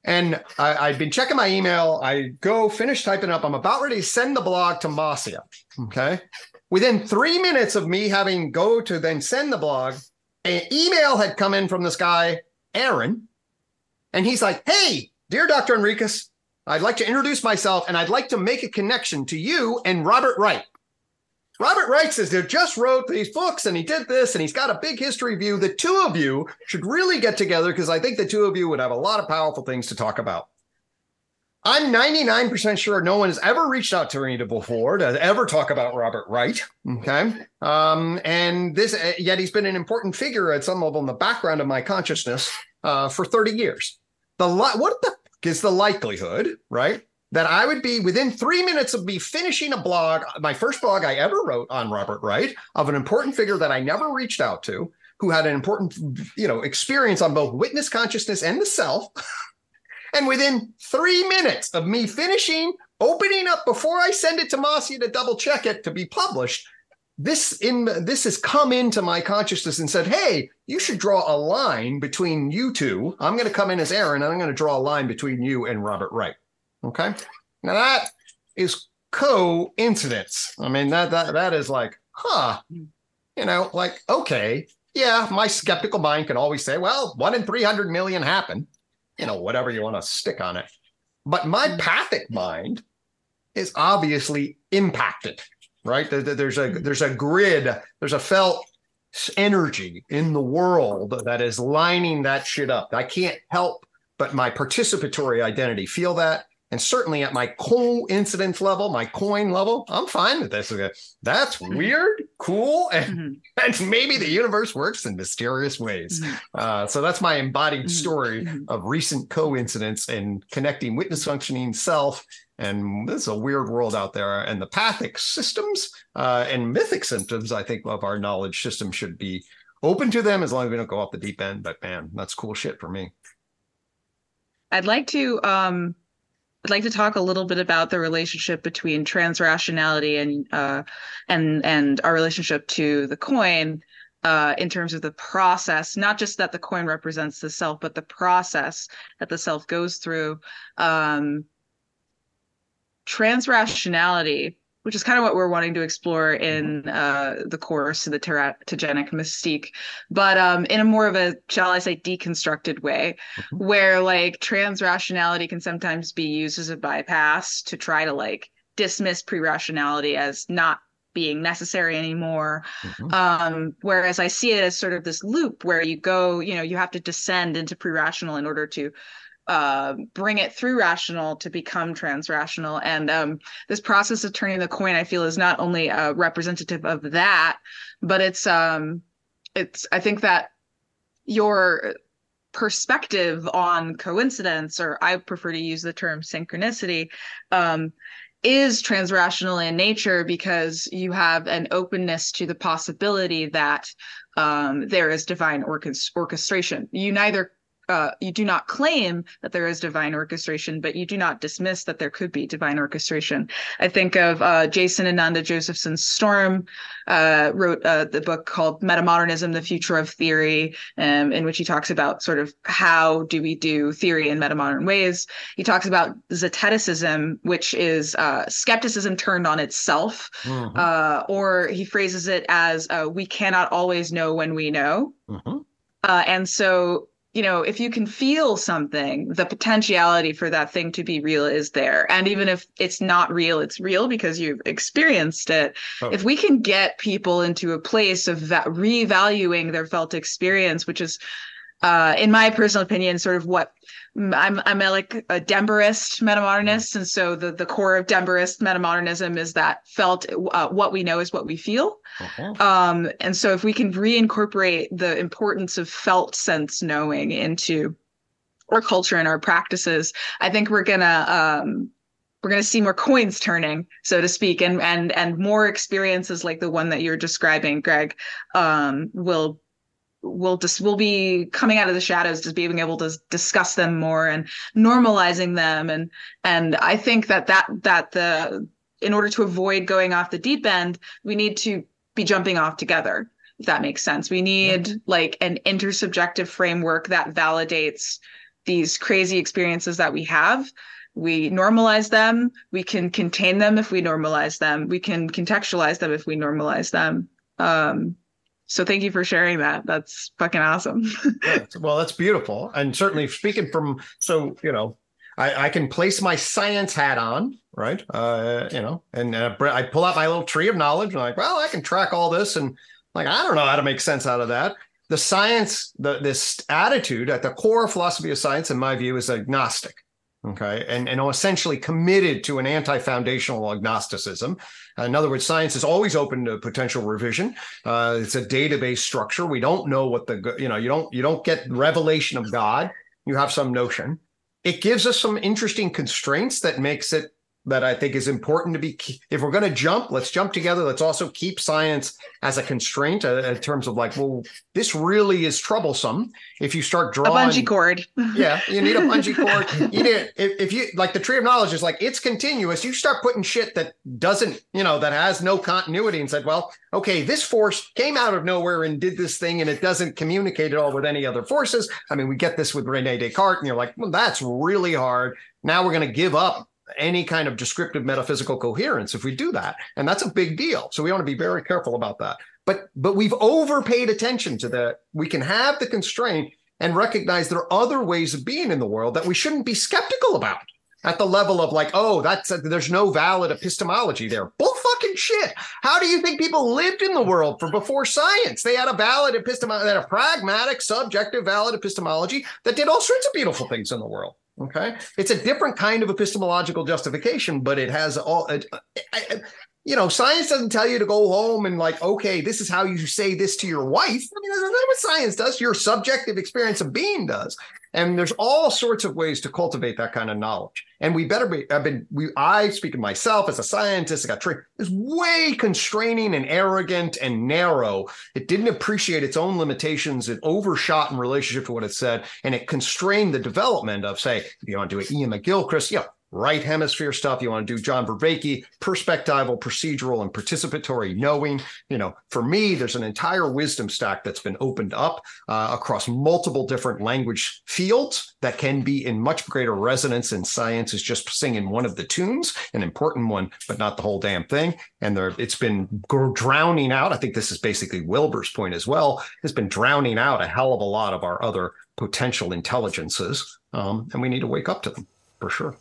And I, I'd been checking my email. I go finish typing up. I'm about ready to send the blog to Marcia. Okay. Within three minutes of me having go to then send the blog, an email had come in from this guy Aaron, And he's like, Hey, dear Dr. Henriques, I'd like to introduce myself and I'd like to make a connection to you and Robert Wright. Robert Wright says they just wrote these books and he did this and he's got a big history view. The two of you should really get together because I think the two of you would have a lot of powerful things to talk about. I'm 99% sure no one has ever reached out to me before to ever talk about Robert Wright. Okay. Um, and this, yet he's been an important figure at some level in the background of my consciousness uh, for 30 years. The li- what the is the likelihood, right? That I would be within three minutes of me finishing a blog, my first blog I ever wrote on Robert Wright, of an important figure that I never reached out to, who had an important, you know, experience on both witness consciousness and the self. And within three minutes of me finishing, opening up before I send it to Marcia to double check it to be published, this in this has come into my consciousness and said, "Hey, you should draw a line between you two. I'm going to come in as Aaron, and I'm going to draw a line between you and Robert Wright." Okay, now that is coincidence. I mean that that that is like, huh? You know, like okay, yeah. My skeptical mind can always say, "Well, one in three hundred million happen." you know, whatever you want to stick on it. But my pathic mind is obviously impacted, right? There's a mm. there's a grid, there's a felt energy in the world that is lining that shit up. I can't help but my participatory identity feel that and certainly at my coincidence level, my coin level, I'm fine with this. That's mm-hmm. weird, cool, and, mm-hmm. and maybe the universe works in mysterious ways. Mm-hmm. Uh, so that's my embodied mm-hmm. story mm-hmm. of recent coincidence and connecting witness functioning self. And there's a weird world out there. And the pathic systems uh, and mythic symptoms, I think, of our knowledge system should be open to them as long as we don't go off the deep end. But man, that's cool shit for me. I'd like to um I'd like to talk a little bit about the relationship between transrationality and uh, and and our relationship to the coin uh, in terms of the process, not just that the coin represents the self, but the process that the self goes through. Um, transrationality which is kind of what we're wanting to explore in mm-hmm. uh, the course of the teratogenic mystique, but um, in a more of a, shall I say, deconstructed way, mm-hmm. where like trans rationality can sometimes be used as a bypass to try to like dismiss pre rationality as not being necessary anymore. Mm-hmm. Um, whereas I see it as sort of this loop where you go, you know, you have to descend into pre rational in order to uh, bring it through rational to become transrational. And um, this process of turning the coin, I feel, is not only a representative of that, but it's um, it's I think that your perspective on coincidence, or I prefer to use the term synchronicity, um, is transrational in nature because you have an openness to the possibility that um, there is divine orchestration. You neither uh, you do not claim that there is divine orchestration, but you do not dismiss that there could be divine orchestration. I think of uh, Jason Ananda Josephson Storm uh, wrote uh, the book called Metamodernism: The Future of Theory, um, in which he talks about sort of how do we do theory in metamodern ways. He talks about Zeteticism, which is uh, skepticism turned on itself, mm-hmm. Uh, or he phrases it as we cannot always know when we know. Mm-hmm. Uh, and so you know, if you can feel something, the potentiality for that thing to be real is there. And even if it's not real, it's real because you've experienced it. Oh. If we can get people into a place of va- revaluing their felt experience, which is, uh, in my personal opinion, sort of what I'm I'm a, like a Demberist metamodernist, and so the the core of Demberist metamodernism is that felt uh, what we know is what we feel. Uh-huh. Um, and so if we can reincorporate the importance of felt sense knowing into our culture and our practices, I think we're gonna um, we're going to see more coins turning so to speak and and and more experiences like the one that you're describing gregg um, will we'll just we'll be coming out of the shadows just being able to discuss them more and normalizing them. And and i think that that that the in order to avoid going off the deep end we need to be jumping off together if that makes sense. We need yeah. like an intersubjective framework that validates these crazy experiences that we have. We normalize them. We can contain them if we normalize them. We can contextualize them if we normalize them. Um, So thank you for sharing that. That's fucking awesome. Yeah, well, that's beautiful. And certainly speaking from, so, you know, I, I can place my science hat on, right? Uh, you know, and uh, I pull out my little tree of knowledge and I'm like, well, I can track all this. And like, I don't know how to make sense out of that. The science, the, this attitude at the core philosophy of science, in my view, is agnostic okay. And, and essentially committed to an anti-foundational agnosticism. In other words science is always open to potential revision. Uh, it's a database structure. We don't know what the you know you don't you don't get revelation of god. You have some notion. It gives us some interesting constraints that makes it that I think is important to be. If we're going to jump, let's jump together. Let's also keep science as a constraint uh, in terms of like, well, this really is troublesome. If you start drawing a bungee cord, yeah, you need a bungee cord. You need if, if you like the tree of knowledge is like it's continuous. You start putting shit that doesn't, you know, that has no continuity, and said, well, okay, this force came out of nowhere and did this thing, and it doesn't communicate at all with any other forces. I mean, we get this with Rene Descartes, and you're like, well, that's really hard. Now we're going to give up any kind of descriptive metaphysical coherence if we do that. And that's a big deal. So we want to be very careful about that. But but we've overpaid attention to that we can have the constraint and recognize there are other ways of being in the world that we shouldn't be skeptical about at the level of like oh that's a, there's no valid epistemology there. Bull fucking shit. How do you think people lived in the world for before science? They had a valid epistemology they had a pragmatic subjective valid epistemology that did all sorts of beautiful things in the world Okay, it's a different kind of epistemological justification, but it has all. It, you know, science doesn't tell you to go home and like, okay, this is how you say this to your wife. I mean, that's not what science does. Your subjective experience of being does. And there's all sorts of ways to cultivate that kind of knowledge. And we better be, I've been, we, I speak of myself as a scientist, I got trained, is way constraining and arrogant and narrow. It didn't appreciate its own limitations. It overshot in relationship to what it said. And it constrained the development of, say, if you want to do an Iain McGilchrist, yeah, right hemisphere stuff. You want to do John Vervaeke, perspectival, procedural, and participatory knowing. You know, for me, there's an entire wisdom stack that's been opened up uh, across multiple different language fields that can be in much greater resonance. And science is just singing one of the tunes, an important one, but not the whole damn thing. And there, it's been drowning out. I think this is basically Wilber's point as well. It's been drowning out a hell of a lot of our other potential intelligences, um, and we need to wake up to them for sure.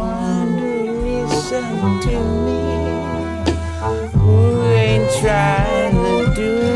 To listen to me. Who ain't trying to do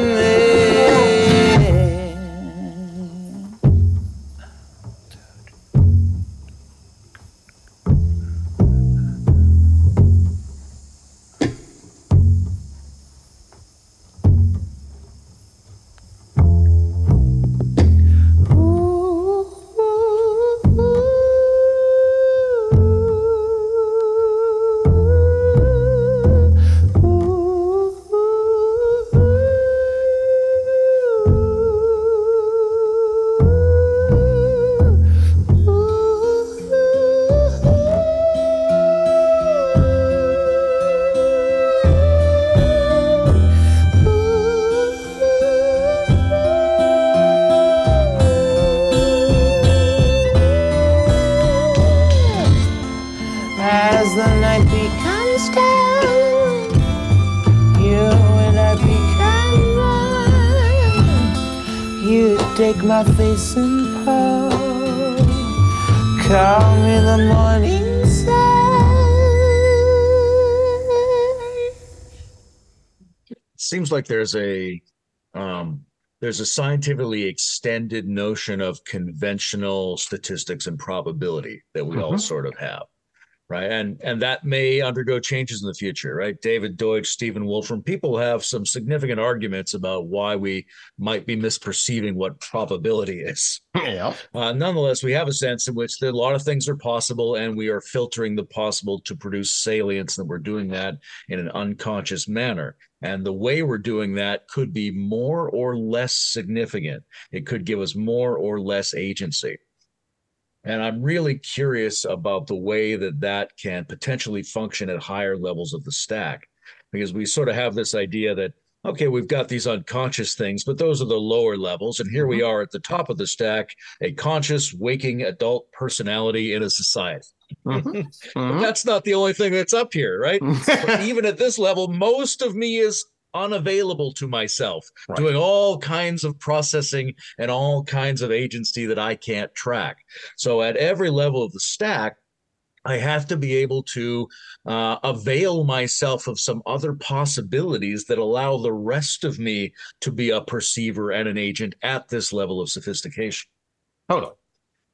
seems like there's a um there's a scientifically extended notion of conventional statistics and probability that we all Mhm. sort of have right and and that may undergo changes in the future right david deutsch stephen wolfram people have some significant arguments about why we might be misperceiving what probability is Yeah. uh, nonetheless, we have a sense in which there, a lot of things are possible, and we are filtering the possible to produce salience, and we're doing that in an unconscious manner. And the way we're doing that could be more or less significant. It could give us more or less agency. And I'm really curious about the way that that can potentially function at higher levels of the stack, because we sort of have this idea that okay, we've got these unconscious things, but those are the lower levels. And here we are at the top of the stack, a conscious, waking adult personality in a society. Mhm. But that's not the only thing that's up here, right? Even at this level, most of me is unavailable to myself, Right. doing all kinds of processing and all kinds of agency that I can't track. So at every level of the stack, I have to be able to uh, avail myself of some other possibilities that allow the rest of me to be a perceiver and an agent at this level of sophistication. Totally.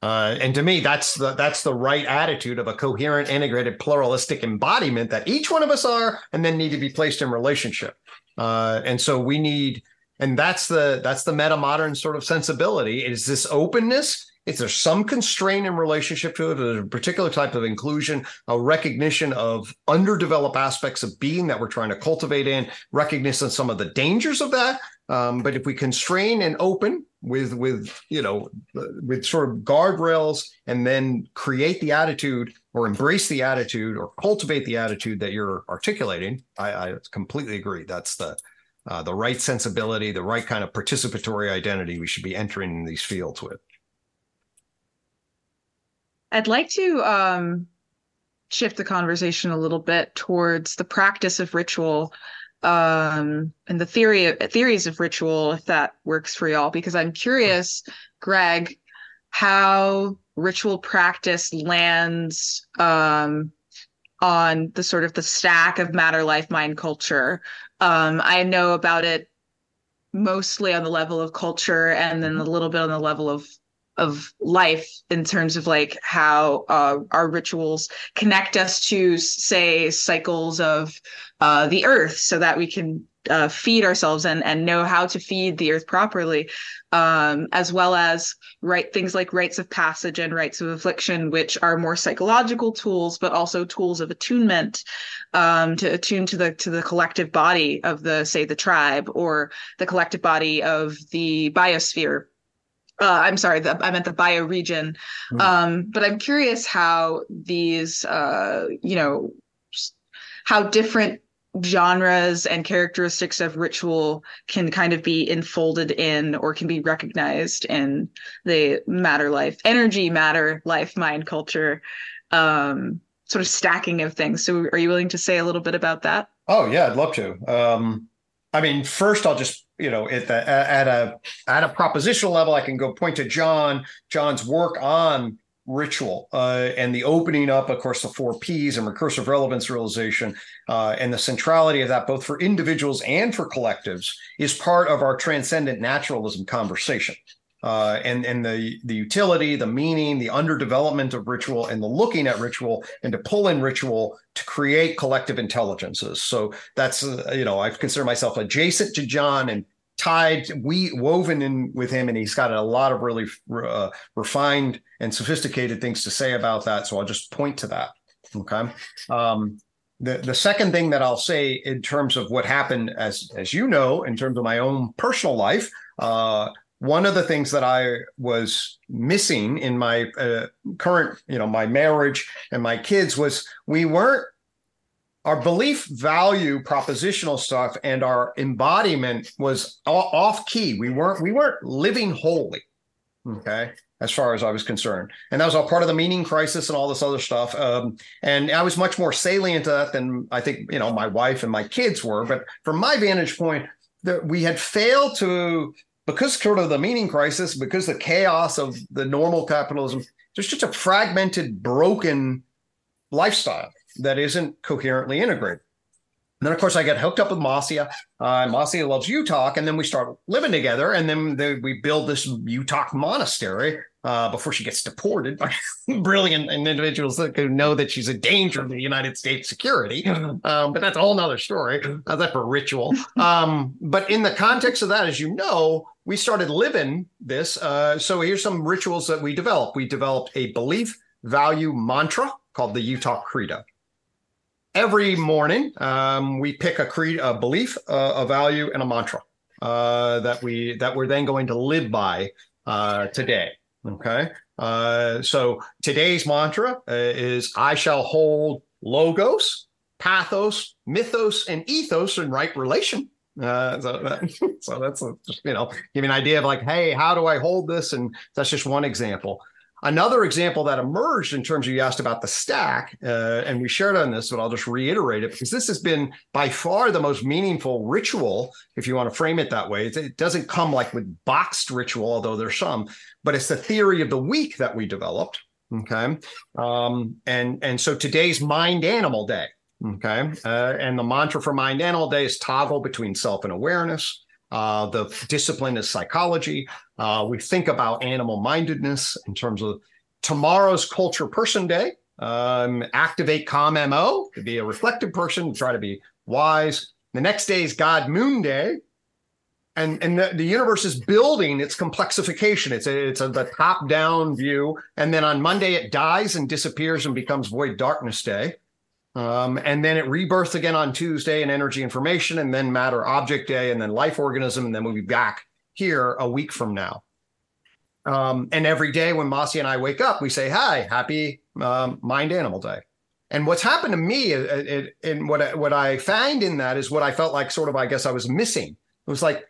Uh, and to me, that's the that's the right attitude of a coherent, integrated, pluralistic embodiment that each one of us are, and then need to be placed in relationship. Uh, and so we need, and that's the that's the meta modern sort of sensibility. Is this openness? Is there some constraint in relationship to it? A particular type of inclusion, a recognition of underdeveloped aspects of being that we're trying to cultivate in, recognition of some of the dangers of that. Um, but if we constrain and open with with you know with sort of guardrails and then create the attitude or embrace the attitude or cultivate the attitude that you're articulating, I, I completely agree. That's the uh, the right sensibility, the right kind of participatory identity we should be entering in these fields with. I'd like to um, shift the conversation a little bit towards the practice of ritual um, and the theory of, theories of ritual, if that works for y'all, because I'm curious, Gregg, how ritual practice lands um, on the sort of the stack of matter, life, mind, culture. Um, I know about it mostly on the level of culture, and then a little bit on the level of of life in terms of like how uh, our rituals connect us to say cycles of uh, the earth so that we can uh, feed ourselves and and know how to feed the earth properly um, as well as right things like rites of passage and rites of affliction which are more psychological tools but also tools of attunement um, to attune to the to the collective body of the say the tribe or the collective body of the biosphere uh, I'm sorry, the, I meant the bioregion. Hmm. Um, but I'm curious how these, uh, you know, how different genres and characteristics of ritual can kind of be enfolded in or can be recognized in the matter life energy matter life mind culture um sort of stacking of things so are you willing to say a little bit about that Oh yeah, I'd love to. Um, I mean, first I'll just you know at the at a at a propositional level, I can go point to John John's work on ritual uh, and the opening up, of course, the four P's and recursive relevance realization uh, and the centrality of that, both for individuals and for collectives, is part of our transcendent naturalism conversation uh, and and the the utility, the meaning, the underdevelopment of ritual, and the looking at ritual, and to pull in ritual to create collective intelligences. So that's uh, you know I consider myself adjacent to John and tied, we woven in with him, and he's got a lot of really uh, refined and sophisticated things to say about that. So I'll just point to that. Okay. Um, the, the second thing that I'll say in terms of what happened, as as you know, in terms of my own personal life, uh, one of the things that I was missing in my uh, current, you know, my marriage and my kids was we weren't our belief value propositional stuff and our embodiment was off key. We weren't we weren't living wholly. Okay. As far as I was concerned. And that was all part of the meaning crisis and all this other stuff. Um, and I was much more salient to that than I think, you know, my wife and my kids were. But from my vantage point, that we had failed to because sort of the meaning crisis, because the chaos of the normal capitalism, there's just a fragmented, broken lifestyle that isn't coherently integrated. And then, of course, I get hooked up with Marcia. Uh, Marcia loves UTOK, and then we start living together. And then the, we build this UTOK monastery uh, before she gets deported by brilliant individuals that know that she's a danger to the United States security. Um, but that's a whole nother story. Uh, that's for ritual. Um, but in the context of that, as you know, we started living this. Uh, so here's some rituals that we developed. We developed a belief value mantra called the UTOK Credo. Every morning, um, we pick a creed, a belief, uh, a value, and a mantra uh, that we that we're then going to live by uh, today. Okay. Uh, so today's mantra uh, is I shall hold logos, pathos, mythos, and ethos in right relation. Uh, so, that, so that's a, just, you know, give me an idea of like, hey, how do I hold this? And that's just one example. Another example that emerged in terms of you asked about the stack, uh, and we shared on this, but I'll just reiterate it because this has been by far the most meaningful ritual, if you want to frame it that way. It, doesn't come like with boxed ritual, although there's some, but it's the theory of the week that we developed. Okay, um, and and so today's Mind Animal Day. Okay, uh, and the mantra for Mind Animal Day is toggle between self and awareness. Uh, the discipline is psychology. Uh, we think about animal mindedness in terms of tomorrow's culture person day. Um, activate calm mo to be a reflective person, try to be wise. The next day is God Moon Day, and and the, the universe is building its complexification. It's a, it's a, the top down view, and then on Monday it dies and disappears and becomes Void Darkness Day. Um, and then it rebirths again on Tuesday in energy information, and then matter object day, and then life organism, and then we'll be back here a week from now. Um, and every day when Masi and I wake up, we say, "Hi, happy um, Mind Animal Day." And what's happened to me, it, it, and what what I find in that is what I felt like, sort of, I guess I was missing. It was like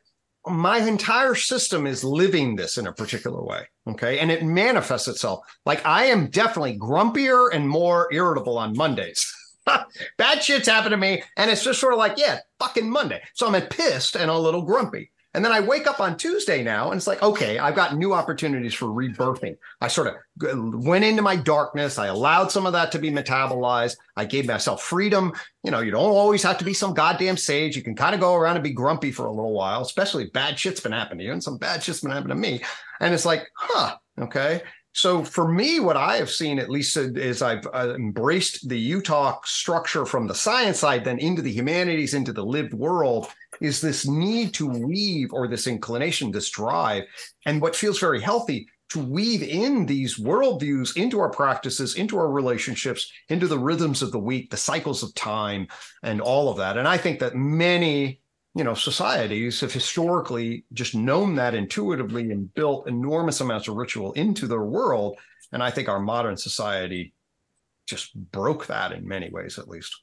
my entire system is living this in a particular way. Okay. And it manifests itself. Like I am definitely grumpier and more irritable on Mondays. Bad shit's happened to me. And it's just sort of like, yeah, fucking Monday. So I'm pissed and a little grumpy. And then I wake up on Tuesday now and it's like, okay, I've got new opportunities for rebirthing. I sort of went into my darkness. I allowed some of that to be metabolized. I gave myself freedom. You know, you don't always have to be some goddamn sage. You can kind of go around and be grumpy for a little while, especially bad shit's been happening to you and some bad shit's been happening to me. And it's like, huh, okay. So for me, what I have seen, at least, is I've uh, embraced the UTOK structure from the science side, then into the humanities, into the lived world, is this need to weave or this inclination, this drive, and what feels very healthy to weave in these worldviews into our practices, into our relationships, into the rhythms of the week, the cycles of time, and all of that. And I think that many you know societies have historically just known that intuitively and built enormous amounts of ritual into their world and i think our modern society just broke that in many ways at least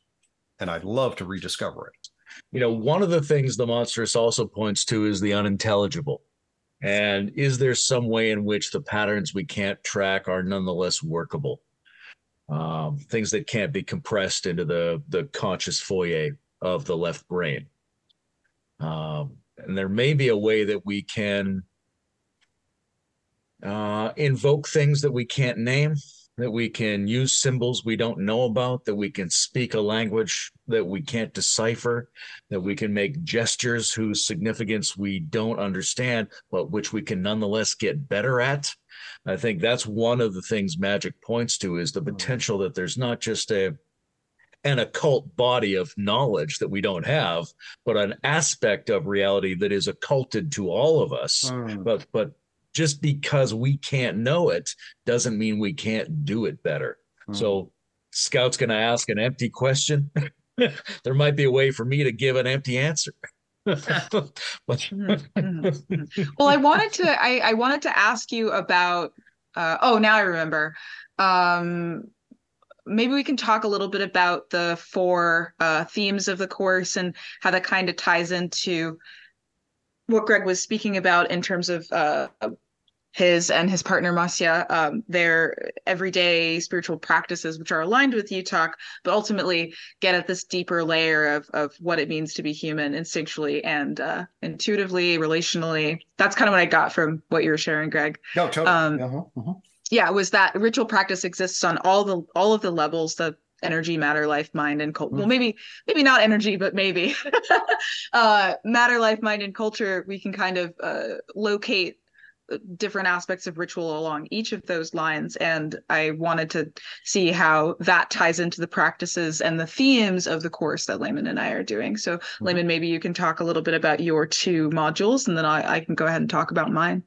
and I'd love to rediscover it. You know, one of the things the monstrous also points to is the unintelligible. And is there some way in which the patterns we can't track are nonetheless workable? Um, things that can't be compressed into the the conscious foyer of the left brain. Um, and there may be a way that we can uh, invoke things that we can't name, that we can use symbols we don't know about, that we can speak a language that we can't decipher, that we can make gestures whose significance we don't understand, but which we can nonetheless get better at. I think that's one of the things magic points to is the potential that there's not just a an occult body of knowledge that we don't have, but an aspect of reality that is occulted to all of us. Mm. But but just because we can't know it doesn't mean we can't do it better. Mm. So Scout's going to ask an empty question. there might be a way for me to give an empty answer. but mhm, mhm. well, I wanted to I, I wanted to ask you about uh, oh now I remember. Um, maybe we can talk a little bit about the four uh, themes of the course and how that kind of ties into what Greg was speaking about in terms of uh, his and his partner Masya, um, their everyday spiritual practices, which are aligned with UTOK, but ultimately get at this deeper layer of of what it means to be human instinctually and uh, intuitively, relationally. That's kind of what I got from what you were sharing, Greg. No, totally. Um, Uh-huh, uh-huh. Yeah, was that ritual practice exists on all the all of the levels, the energy, matter, life, mind, and culture. Well, maybe maybe not energy, but maybe uh, matter, life, mind, and culture. We can kind of uh, locate uh, different aspects of ritual along each of those lines and i wanted to see how that ties into the practices and the themes of the course that layman and i are doing so layman maybe you can talk a little bit about your two modules and then i, I can go ahead and talk about mine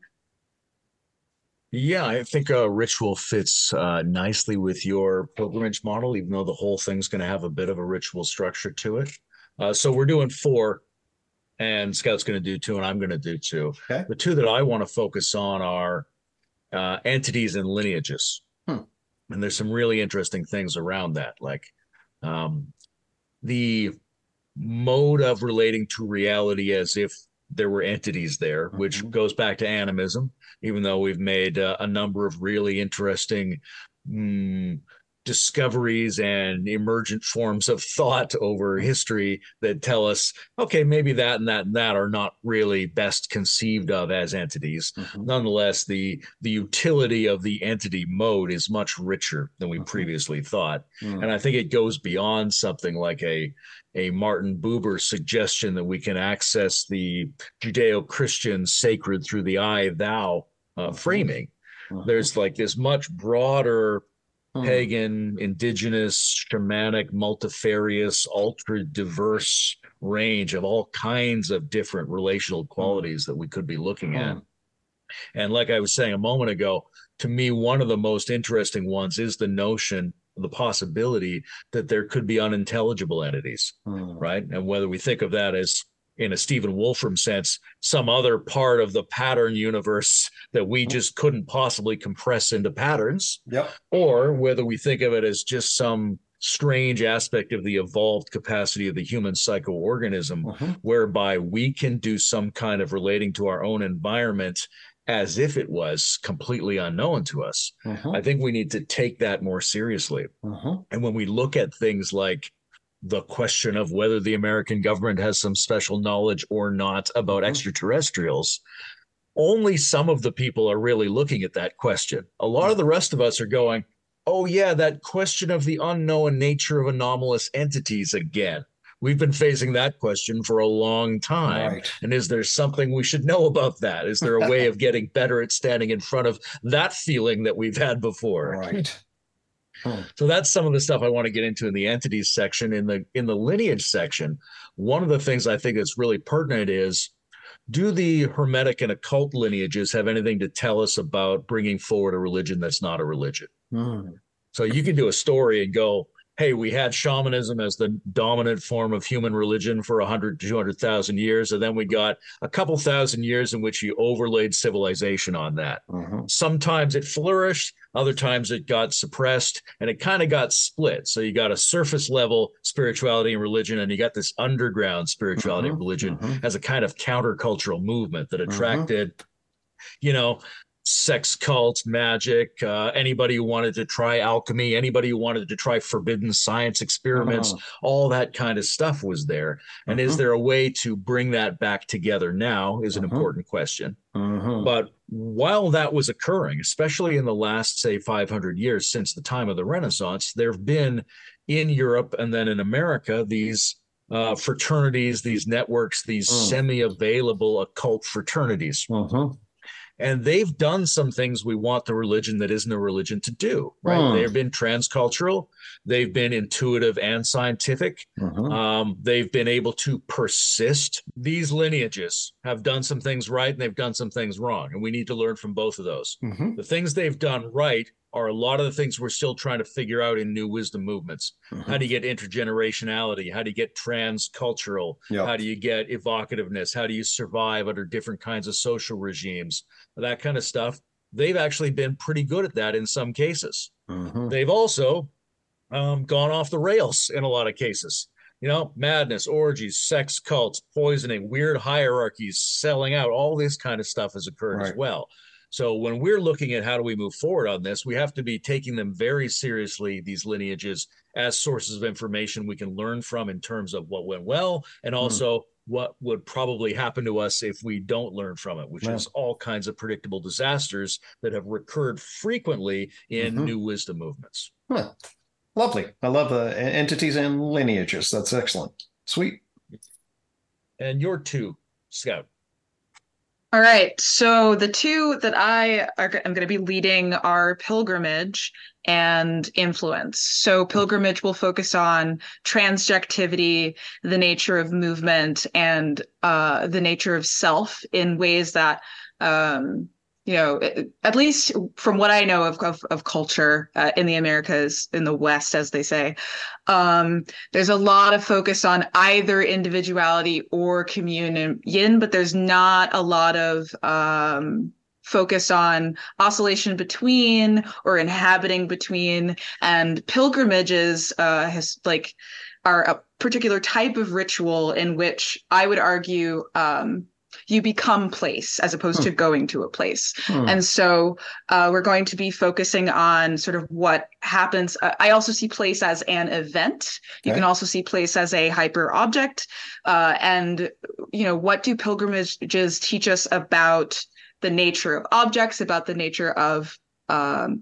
Yeah, I think a ritual fits uh, nicely with your pilgrimage model, even though the whole thing's going to have a bit of a ritual structure to it. Uh, so we're doing four, and Scout's going to do two, and I'm going to do two. Okay. The two that I want to focus on are uh, entities and lineages. Hmm. And there's some really interesting things around that, like um, the mode of relating to reality as if there were entities there, which Mhm. goes back to animism, even though we've made uh, a number of really interesting mm, discoveries and emergent forms of thought over history that tell us, okay, maybe that and that and that are not really best conceived of as entities. Mhm. Nonetheless, the the utility of the entity mode is much richer than we Mhm. previously thought. Mm. And I think it goes beyond something like a a Martin Buber suggestion that we can access the Judeo-Christian sacred through the I thou uh, framing. Mhm. There's like this much broader Mm. pagan, indigenous, shamanic, multifarious, ultra diverse range of all kinds of different relational qualities that we could be looking at. And like I was saying a moment ago, to me, one of the most interesting ones is the notion, the possibility that there could be unintelligible entities, right? And whether we think of that as in a Stephen Wolfram sense, some other part of the pattern universe that we just couldn't possibly compress into patterns, Yep. or whether we think of it as just some strange aspect of the evolved capacity of the human psychoorganism Mhm. whereby we can do some kind of relating to our own environment as if it was completely unknown to us. Mhm. I think we need to take that more seriously. And when we look at things like the question of whether the American government has some special knowledge or not about Mhm. extraterrestrials, only some of the people are really looking at that question. A lot of the rest of us are going, oh, yeah, that question of the unknown nature of anomalous entities again. We've been facing that question for a long time. Right. And is there something we should know about that? Is there a way of getting better at standing in front of that feeling that we've had before? Right. Hmm. So that's some of the stuff I want to get into in the entities section. In the in the lineage section, one of the things I think that's really pertinent is do the hermetic and occult lineages have anything to tell us about bringing forward a religion that's not a religion? Mm. So you can do a story and go, hey, we had shamanism as the dominant form of human religion for 100 to 200,000 years. And then we got a couple thousand years in which you overlaid civilization on that. Mhm. Sometimes it flourished, Other times it got suppressed and it kind of got split. So you got a surface level spirituality and religion, and you got this underground spirituality and Mhm, religion mhm. as a kind of countercultural movement that Mhm. attracted, you know, sex cults, magic, uh, anybody who wanted to try alchemy, anybody who wanted to try forbidden science experiments, all that kind of stuff was there. And is Mhm. there a way to bring that back together now? Is an Mhm. important question. But while that was occurring, especially in the last, say, 500 years since the time of the Renaissance, there have been in Europe and then in America these uh, fraternities, these networks, these Mm. semi available occult fraternities. Mhm. And they've done some things we want the religion that isn't a religion to do, right? Hmm. They've been transcultural, they've been intuitive and scientific. Mhm. Um, they've been able to persist. These lineages have done some things right and they've done some things wrong. And we need to learn from both of those. Mhm. The things they've done right are a lot of the things we're still trying to figure out in new wisdom movements. How do you get intergenerationality? How do you get transcultural? Yep. How do you get evocativeness? How do you survive under different kinds of social regimes? That kind of stuff. They've actually been pretty good at that in some cases. Mhm. They've also um, gone off the rails in a lot of cases. You know, madness, orgies, sex cults, poisoning, weird hierarchies, selling out, all this kind of stuff has occurred as well. So when we're looking at how do we move forward on this, we have to be taking them very seriously, these lineages, as sources of information we can learn from in terms of what went well and also what would probably happen to us if we don't learn from it, which is all kinds of predictable disasters that have recurred frequently in Mhm. new wisdom movements. Huh. Lovely. I love the entities and lineages. That's excellent. Sweet. And your two, Scout. All right. So the two that I are, am going to be leading are pilgrimage and influence. So pilgrimage will focus on transjectivity, the nature of movement, and uh, the nature of self in ways that, um, you know, at least from what I know of of, of culture uh, in the Americas, in the West, as they say, um, there's a lot of focus on either individuality or communion, but there's not a lot of um, focus on oscillation between or inhabiting between. And pilgrimages uh, has like are a particular type of ritual in which I would argue um, you become place as opposed to going to a place. Hmm. And so uh, we're going to be focusing on sort of what happens. Uh, I also see place as an event. You Okay. can also see place as a hyper object. Uh, and, you know, what do pilgrimages teach us about the nature of objects, about the nature of um,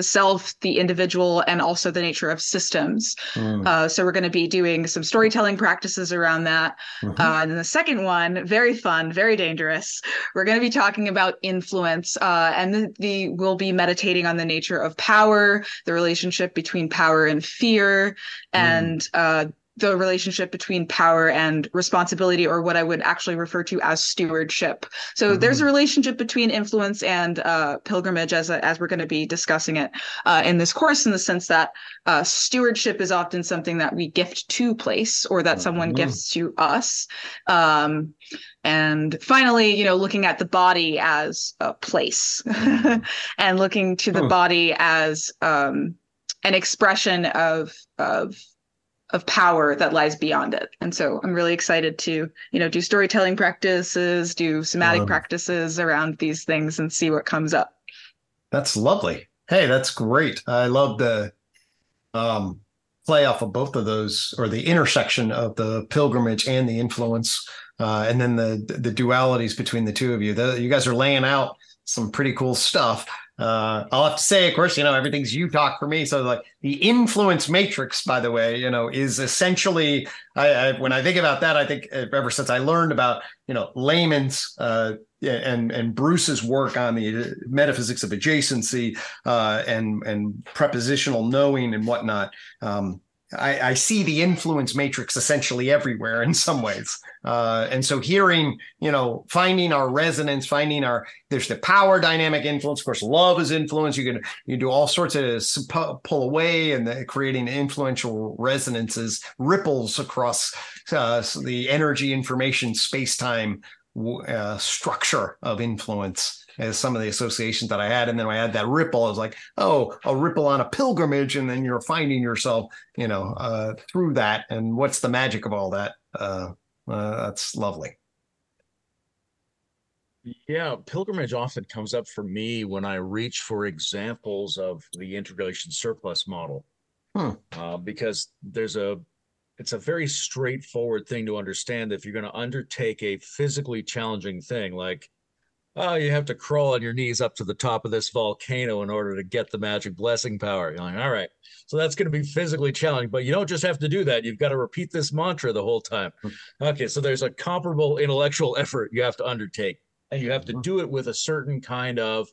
the self, the individual, and also the nature of systems? Hmm. Uh, so we're going to be doing some storytelling practices around that. Mhm. Uh, and then the second one, very fun, very dangerous. We're going to be talking about influence, uh, and the, the we'll be meditating on the nature of power, the relationship between power and fear, and uh, the relationship between power and responsibility, or what I would actually refer to as stewardship. So there's a relationship between influence and uh, pilgrimage, as as we're going to be discussing it uh, in this course, in the sense that uh, stewardship is often something that we gift to place, or that someone Mhm. gifts to us. Um, and finally, you know, looking at the body as a place, and looking to the Hmm. body as um, an expression of of of power that lies beyond it. And so I'm really excited to, you know, do storytelling practices, do somatic Um, practices around these things and see what comes up. That's lovely. Hey, that's great. I love the um, play off of both of those, or the intersection of the pilgrimage and the influence, uh, and then the the dualities between the two of you. The, you guys are laying out some pretty cool stuff. Uh, I'll have to say, of course, you know everything's you talk for me. So, like the influence matrix, by the way, you know, is essentially. I, I when I think about that, I think uh, ever since I learned about you know layman's uh, and and Bruce's work on the metaphysics of adjacency uh, and and prepositional knowing and whatnot. Um, I, I see the influence matrix essentially everywhere in some ways, uh, and so hearing, you know, finding our resonance, finding our there's the power dynamic influence. Of course, love is influence. You can you do all sorts of pull away and the, creating influential resonances, ripples across uh, the energy, information, space time uh, structure of influence as some of the associations that I had. And then I had that ripple. I was like, oh, a ripple on a pilgrimage. And then you're finding yourself, you know, uh, through that. And what's the magic of all that? Uh, uh, that's lovely. Yeah, pilgrimage often comes up for me when I reach for examples of the integration surplus model, Hmm. uh, because there's a it's a very straightforward thing to understand that if you're going to undertake a physically challenging thing like oh you have to crawl on your knees up to the top of this volcano in order to get the magic blessing power. You're like all right so that's going to be physically challenging but you don't just have to do that. You've got to repeat this mantra the whole time. Okay so there's a comparable intellectual effort you have to undertake and you have to do it with a certain kind of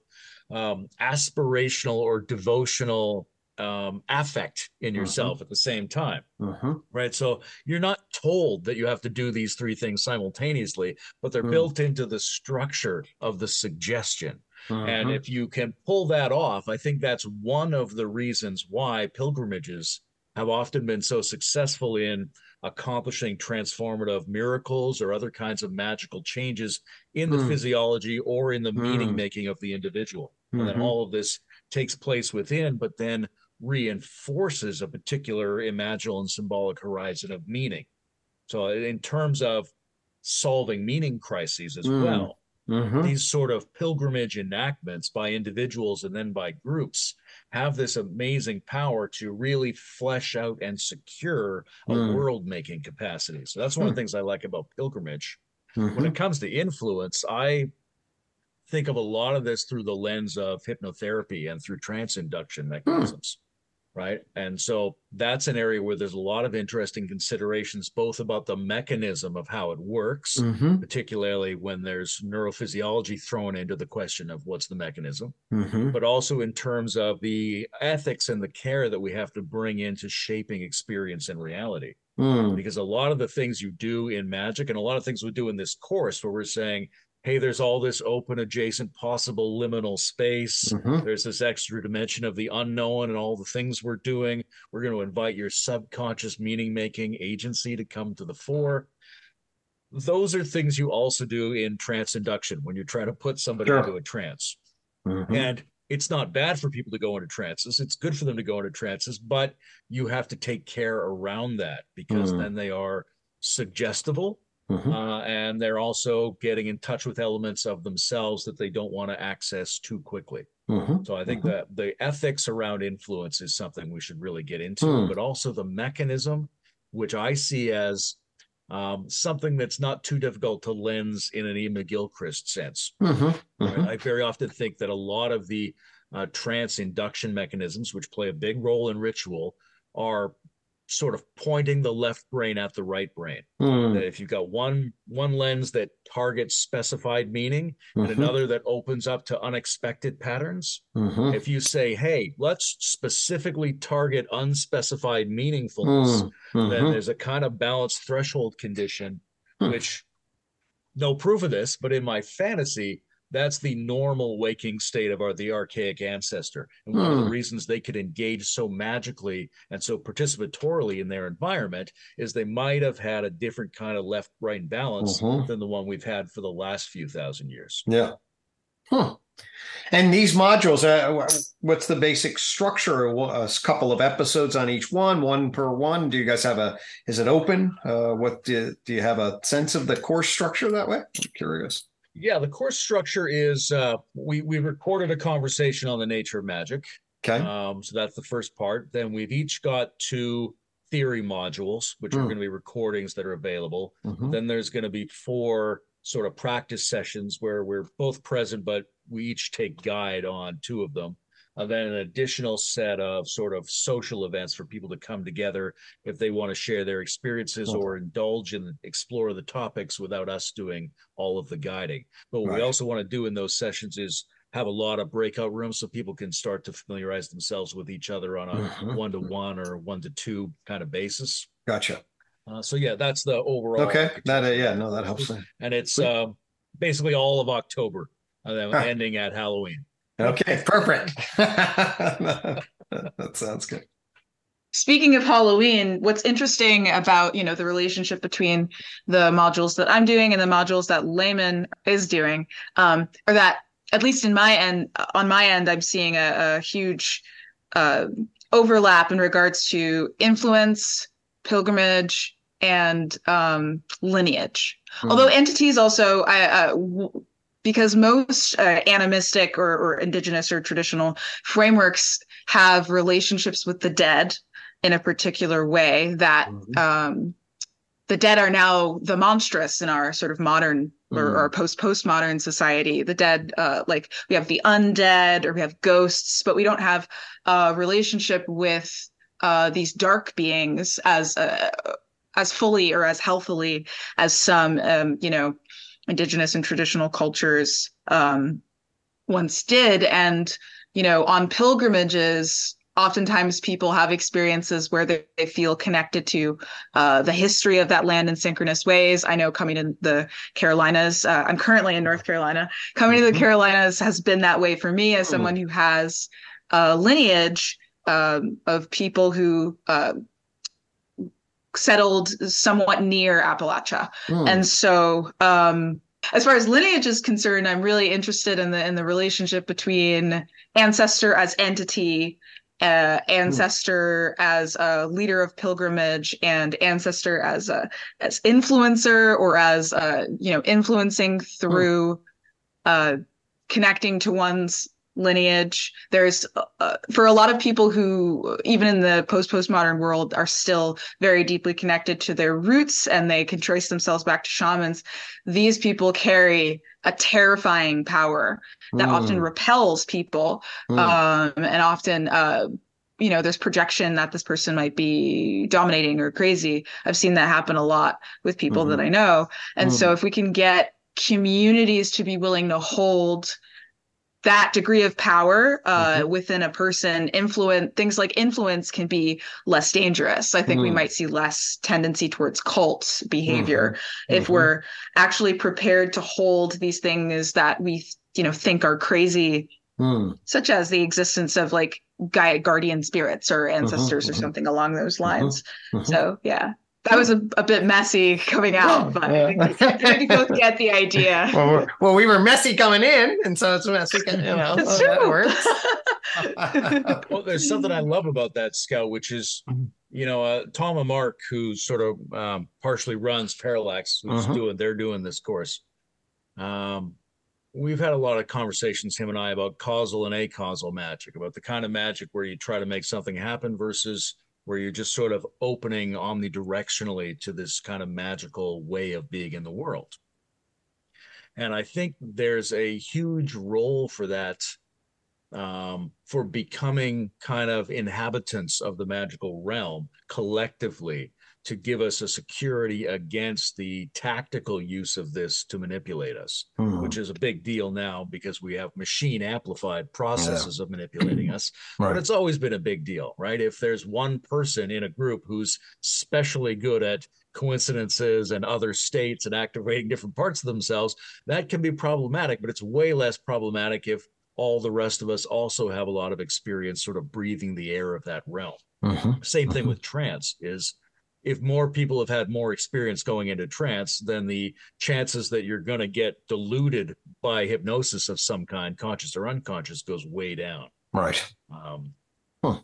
um, aspirational or devotional um, affect in yourself at the same time Mhm. right so you're not told that you have to do these three things simultaneously but they're Mm. built into the structure of the suggestion and Mhm. if you can pull that off i think that's one of the reasons why pilgrimages have often been so successful in accomplishing transformative miracles or other kinds of magical changes in the Mm. physiology or in the meaning Mm. making of the individual and then all of this takes place within but then reinforces a particular imaginal and symbolic horizon of meaning so in terms of solving meaning crises as Mm. well Mhm. these sort of pilgrimage enactments by individuals and then by groups have this amazing power to really flesh out and secure a Mm. world making capacity. So that's one of Mm. the things I like about pilgrimage. When Mhm. it comes to influence, I think of a lot of this through the lens of hypnotherapy and through trance induction mechanisms. Right. And so that's an area where there's a lot of interesting considerations, both about the mechanism of how it works, Mhm. particularly when there's neurophysiology thrown into the question of what's the mechanism, Mhm. but also in terms of the ethics and the care that we have to bring into shaping experience and reality. Mm. Because a lot of the things you do in magic and a lot of things we do in this course where we're saying, hey, there's all this open, adjacent, possible liminal space. Mhm. There's this extra dimension of the unknown and all the things we're doing. We're going to invite your subconscious meaning making agency to come to the fore. Those are things you also do in trance induction when you're trying to put somebody Sure. into a trance. Mhm. And it's not bad for people to go into trances. It's good for them to go into trances, but you have to take care around that because Mm. then they are suggestible Mhm. uh, and they're also getting in touch with elements of themselves that they don't want to access too quickly. Mhm. So I think Mhm. that the ethics around influence is something we should really get into, Hmm. but also the mechanism, which I see as um, something that's not too difficult to lens in an E. McGilchrist sense. Mhm. Right? Mhm. I very often think that a lot of the uh, trance induction mechanisms, which play a big role in ritual, are sort of pointing the left brain at the right brain. Mm. If you've got one one lens that targets specified meaning and Mhm. another that opens up to unexpected patterns, Mhm. if you say, "Hey, let's specifically target unspecified meaningfulness," Mm. then Mhm. there's a kind of balanced threshold condition, Hmm. which no proof of this, but in my fantasy, that's the normal waking state of our the archaic ancestor. And one of the Hmm. reasons they could engage so magically and so participatorily in their environment is they might have had a different kind of left right balance Mhm. than the one we've had for the last few thousand years. Yeah. Huh. And these modules, uh, what's the basic structure? a couple of episodes on each one, one per one. Do you guys have a? Is it open? Uh, what do, do you have a sense of the course structure that way? I'm curious. Yeah, the course structure is uh, we we recorded a conversation on the nature of magic. Okay. Um, so that's the first part. Then we've each got two theory modules, which are Hmm. going to be recordings that are available. Mhm. Then there's going to be four sort of practice sessions where we're both present, but we each take guide on two of them. And then an additional set of sort of social events for people to come together if they want to share their experiences Okay. or indulge and explore the topics without us doing all of the guiding. But what Right. we also want to do in those sessions is have a lot of breakout rooms so people can start to familiarize themselves with each other on a one to one or one to two kind of basis. Gotcha. Uh, so yeah, that's the overall. Okay. That uh, yeah. No, that helps. And it's um, basically all of October, and then Huh. ending at Halloween. Okay. Perfect. that sounds good. speaking of Halloween, what's interesting about you know the relationship between the modules that I'm doing and the modules that Layman is doing, um, or that at least in my end, on my end, I'm seeing a, a huge uh, overlap in regards to influence, pilgrimage, and um, lineage. Hmm. Although entities also, I, uh, w- because most uh, animistic or, or indigenous or traditional frameworks have relationships with the dead in a particular way that Mhm. um, the dead are now the monstrous in our sort of modern or, Mm. or post postmodern society. The dead, uh, like we have the undead or we have ghosts, but we don't have a relationship with uh, these dark beings as uh, as fully or as healthily as some um, you know indigenous and traditional cultures um, once did. And you know, on pilgrimages, oftentimes people have experiences where they, they feel connected to uh, the history of that land in synchronous ways. I know coming to the Carolinas, uh, I'm currently in North Carolina. Coming to the Mhm. Carolinas has been that way for me as someone who has a lineage um, of people who uh, settled somewhat near Appalachia. Hmm. And so, um, as far as lineage is concerned, I'm really interested in the in the relationship between ancestor as entity, uh, ancestor as a leader of pilgrimage, and ancestor as a as influencer or as uh, you know influencing through uh, connecting to one's lineage there's uh, for a lot of people who even in the post postmodern world are still very deeply connected to their roots and they can trace themselves back to shamans these people carry a terrifying power that Hmm. often repels people Hmm. um, and often uh, you know there's projection that this person might be dominating or crazy i've seen that happen a lot with people Mhm. that i know and so if we can get communities to be willing to hold that degree of power uh, Mm-hmm. within a person influence things like influence can be less dangerous i think we Mm. might see less tendency towards cult behavior if Mhm. we're actually prepared to hold these things that we you know think are crazy Hmm. such as the existence of like guy guardian spirits or ancestors or mhm. something along those lines so yeah that was a, a bit messy coming out but I Yeah. think, I think we both get the idea well, we're- well, we were messy coming in, and so it's messy. You know, it's so that true works. Well, there's something I love about that scout, which is, you know, uh, Tom Amarque, who sort of um, partially runs Parallax, who's Mhm. doing, they're doing this course. Um, we've had a lot of conversations, him and I, about causal and acausal magic, about the kind of magic where you try to make something happen versus where you're just sort of opening omnidirectionally to this kind of magical way of being in the world. And I think there's a huge role for that um, for becoming kind of inhabitants of the magical realm collectively to give us a security against the tactical use of this to manipulate us, Hmm. which is a big deal now because we have machine amplified processes of manipulating us. But it's always been a big deal, right? If there's one person in a group who's especially good at coincidences and other states and activating different parts of themselves, that can be problematic, but it's way less problematic if all the rest of us also have a lot of experience sort of breathing the air of that realm. Mhm. Same thing with trance is if more people have had more experience going into trance, then the chances that you're going to get deluded by hypnosis of some kind, conscious or unconscious, goes way down. Right. Um, Huh.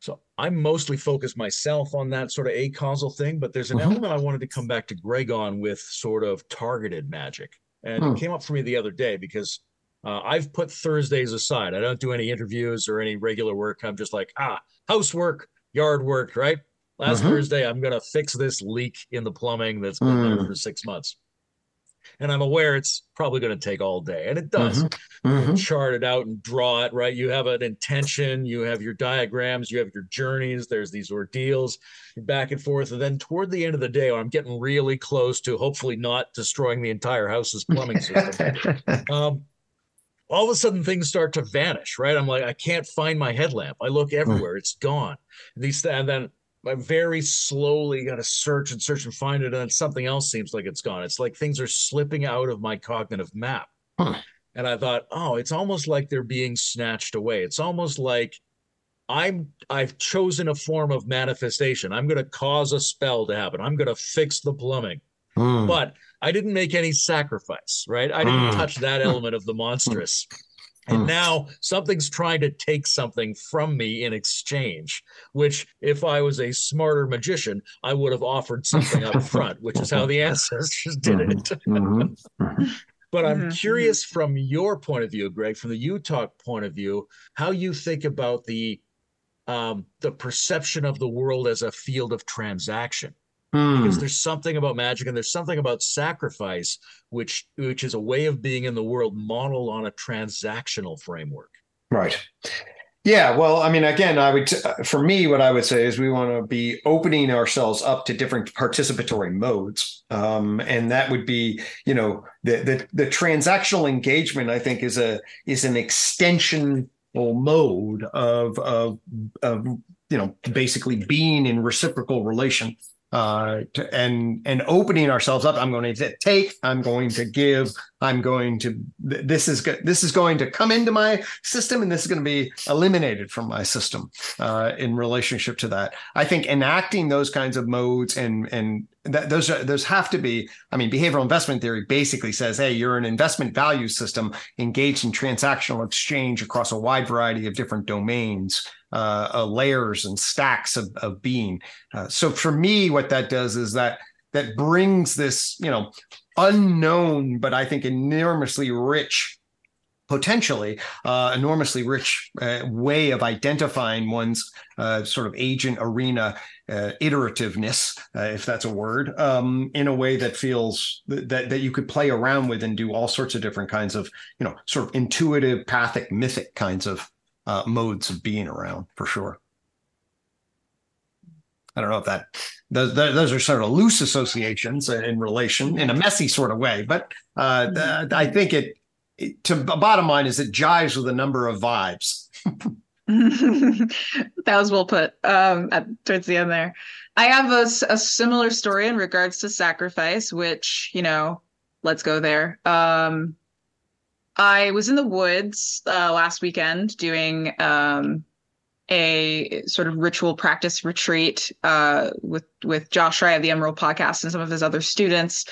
So I'm mostly focused myself on that sort of a causal thing, but there's an Mhm. element I wanted to come back to Greg on with sort of targeted magic. And Hmm. it came up for me the other day because uh, I've put Thursdays aside. I don't do any interviews or any regular work. I'm just like, ah, housework, yard work, right? Last Mhm. Thursday, I'm going to fix this leak in the plumbing that's been there Mm. for six months. And I'm aware it's probably going to take all day, and it does Mhm. Mhm. chart it out and draw it right you have an intention you have your diagrams you have your journeys there's these ordeals back and forth and then toward the end of the day when i'm getting really close to hopefully not destroying the entire house's plumbing system um, all of a sudden things start to vanish right i'm like i can't find my headlamp i look everywhere it's gone these and then I very slowly got to search and search and find it, and then something else seems like it's gone. It's like things are slipping out of my cognitive map. Huh. And I thought, oh, it's almost like they're being snatched away. It's almost like I'm I've chosen a form of manifestation. I'm going to cause a spell to happen. I'm going to fix the plumbing. Mm. But I didn't make any sacrifice, right? I didn't Mm. touch that element of the monstrous. And Mm. now something's trying to take something from me in exchange, which if I was a smarter magician, I would have offered something up front, which is how the ancestors did it. Mhm. But I'm curious from your point of view, Greg, from the UTOK point of view, how you think about the um, the perception of the world as a field of transaction. Because Mm. there's something about magic and there's something about sacrifice, which which is a way of being in the world modeled on a transactional framework. Right. Yeah. Well, I mean, again, I would, for me, what I would say is we want to be opening ourselves up to different participatory modes. Um, and that would be, you know, the, the, the transactional engagement, I think is a, is an extensional mode of, of, of, you know, basically being in reciprocal relation uh, to, and and opening ourselves up. I'm going to take. I'm going to give. I'm going to. th- This is go- this is going to come into my system, and this is going to be eliminated from my system uh, in relationship to that. I think enacting those kinds of modes and and that those are, those have to be. I mean, behavioral investment theory basically says, hey, you're an investment value system engaged in transactional exchange across a wide variety of different domains. Uh, uh, layers and stacks of, of being. Uh, so for me, what that does is that that brings this, you know, unknown but I think enormously rich, potentially uh, enormously rich uh, way of identifying one's uh, sort of agent arena uh, iterativeness, if that's a word, um, in a way that feels that that you could play around with and do all sorts of different kinds of, you know, sort of intuitive, pathic, mythic kinds of uh, modes of being around for sure. I don't know if that those those are sort of loose associations in relation in a messy sort of way, but uh, th- I think it, it to bottom line is it jives with a number of vibes. that was well put um, at, towards the end there. I have a similar story in regards to sacrifice, which, you know, let's go there. Um, I was in the woods uh, last weekend doing um, a sort of ritual practice retreat uh, with with Josh Schrei of the Emerald Podcast and some of his other students,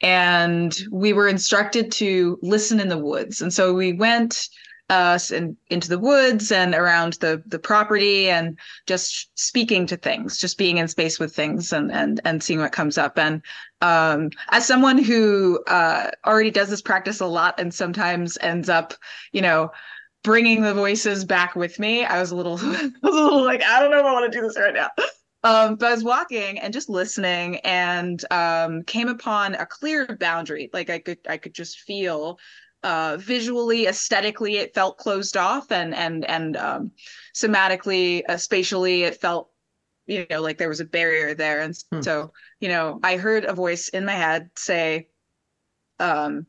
and we were instructed to listen in the woods. And so we went us in, into the woods and around the the property and just speaking to things just being in space with things and and and seeing what comes up. And um as someone who uh already does this practice a lot and sometimes ends up you know bringing the voices back with me i was a little i was a little like i don't know if i want to do this right now. Um but i was walking and just listening and um came upon a clear boundary. Like i could i could just feel uh visually aesthetically it felt closed off and and and um somatically uh, spatially it felt you know like there was a barrier there and Hmm. so you know i heard a voice in my head say um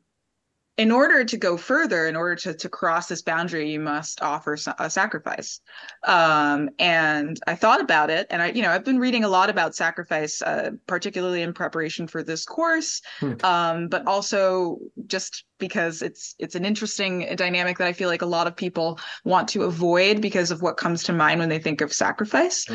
in order to go further in order to, to cross this boundary you must offer a sacrifice. Um and i thought about it and i you know i've been reading a lot about sacrifice uh, particularly in preparation for this course Hmm. um but also just because it's it's an interesting dynamic that i feel like a lot of people want to avoid because of what comes to mind when they think of sacrifice.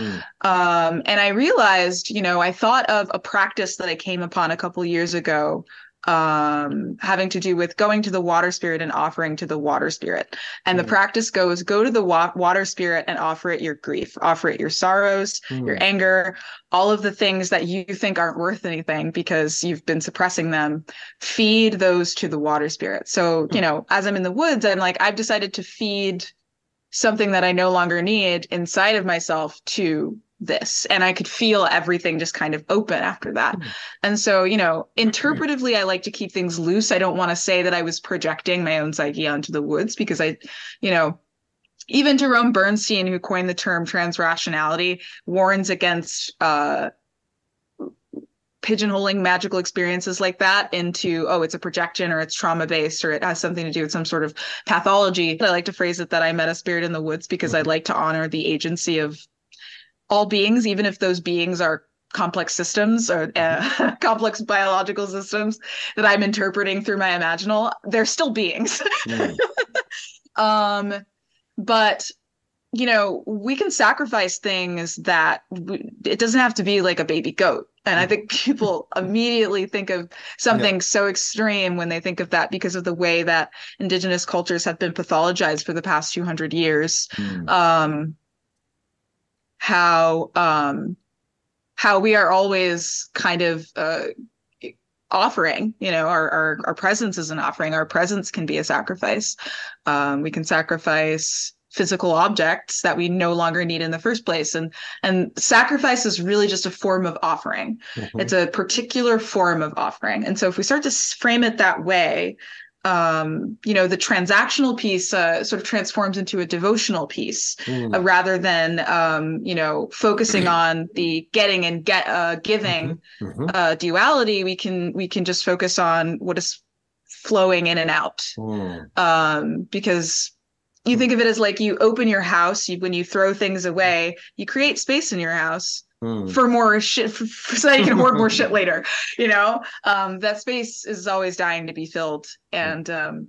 Um, and I realized, you know, I thought of a practice that I came upon a couple years ago, um, having to do with going to the water spirit and offering to the water spirit. And the Mm. practice goes go to the wa- water spirit and offer it your grief, offer it your sorrows, your anger, all of the things that you think aren't worth anything because you've been suppressing them. Feed those to the water spirit. So, you know, as I'm in the woods, I'm like, I've decided to feed something that I no longer need inside of myself to this. And I could feel everything just kind of open after that. Hmm. And so, you know, hmm. interpretively, I like to keep things loose. I don't want to say that I was projecting my own psyche onto the woods because I, you know, even Jerome Bernstein, who coined the term transrationality, warns against uh, pigeonholing magical experiences like that into oh it's a projection or it's trauma based or it has something to do with some sort of pathology i like to phrase it that i met a spirit in the woods because i hmm. like to honor the agency of all beings even if those beings are complex systems or uh, complex biological systems that i'm interpreting through my imaginal they're still beings Mm. um but you know, we can sacrifice things that w- it doesn't have to be like a baby goat. And I think people immediately think of something so extreme when they think of that because of the way that indigenous cultures have been pathologized for the past 200 years. Mm. Um, how um, how we are always kind of uh, offering you know our, our our presence is an offering. Our presence can be a sacrifice. Um, we can sacrifice physical objects that we no longer need in the first place. And and sacrifice is really just a form of offering. Mhm. it's a particular form of offering. And so if we start to frame it that way um, you know the transactional piece uh, sort of transforms into a devotional piece Mm. uh, rather than um, you know focusing on the getting and get uh, giving Mhm. uh, duality we can we can just focus on what is flowing in and out Mm. um, because you think of it as like you open your house you, when you throw things away you create space in your house Mm. for more shit for, for- so that you can hoard more shit later you know um, that space is always dying to be filled and um,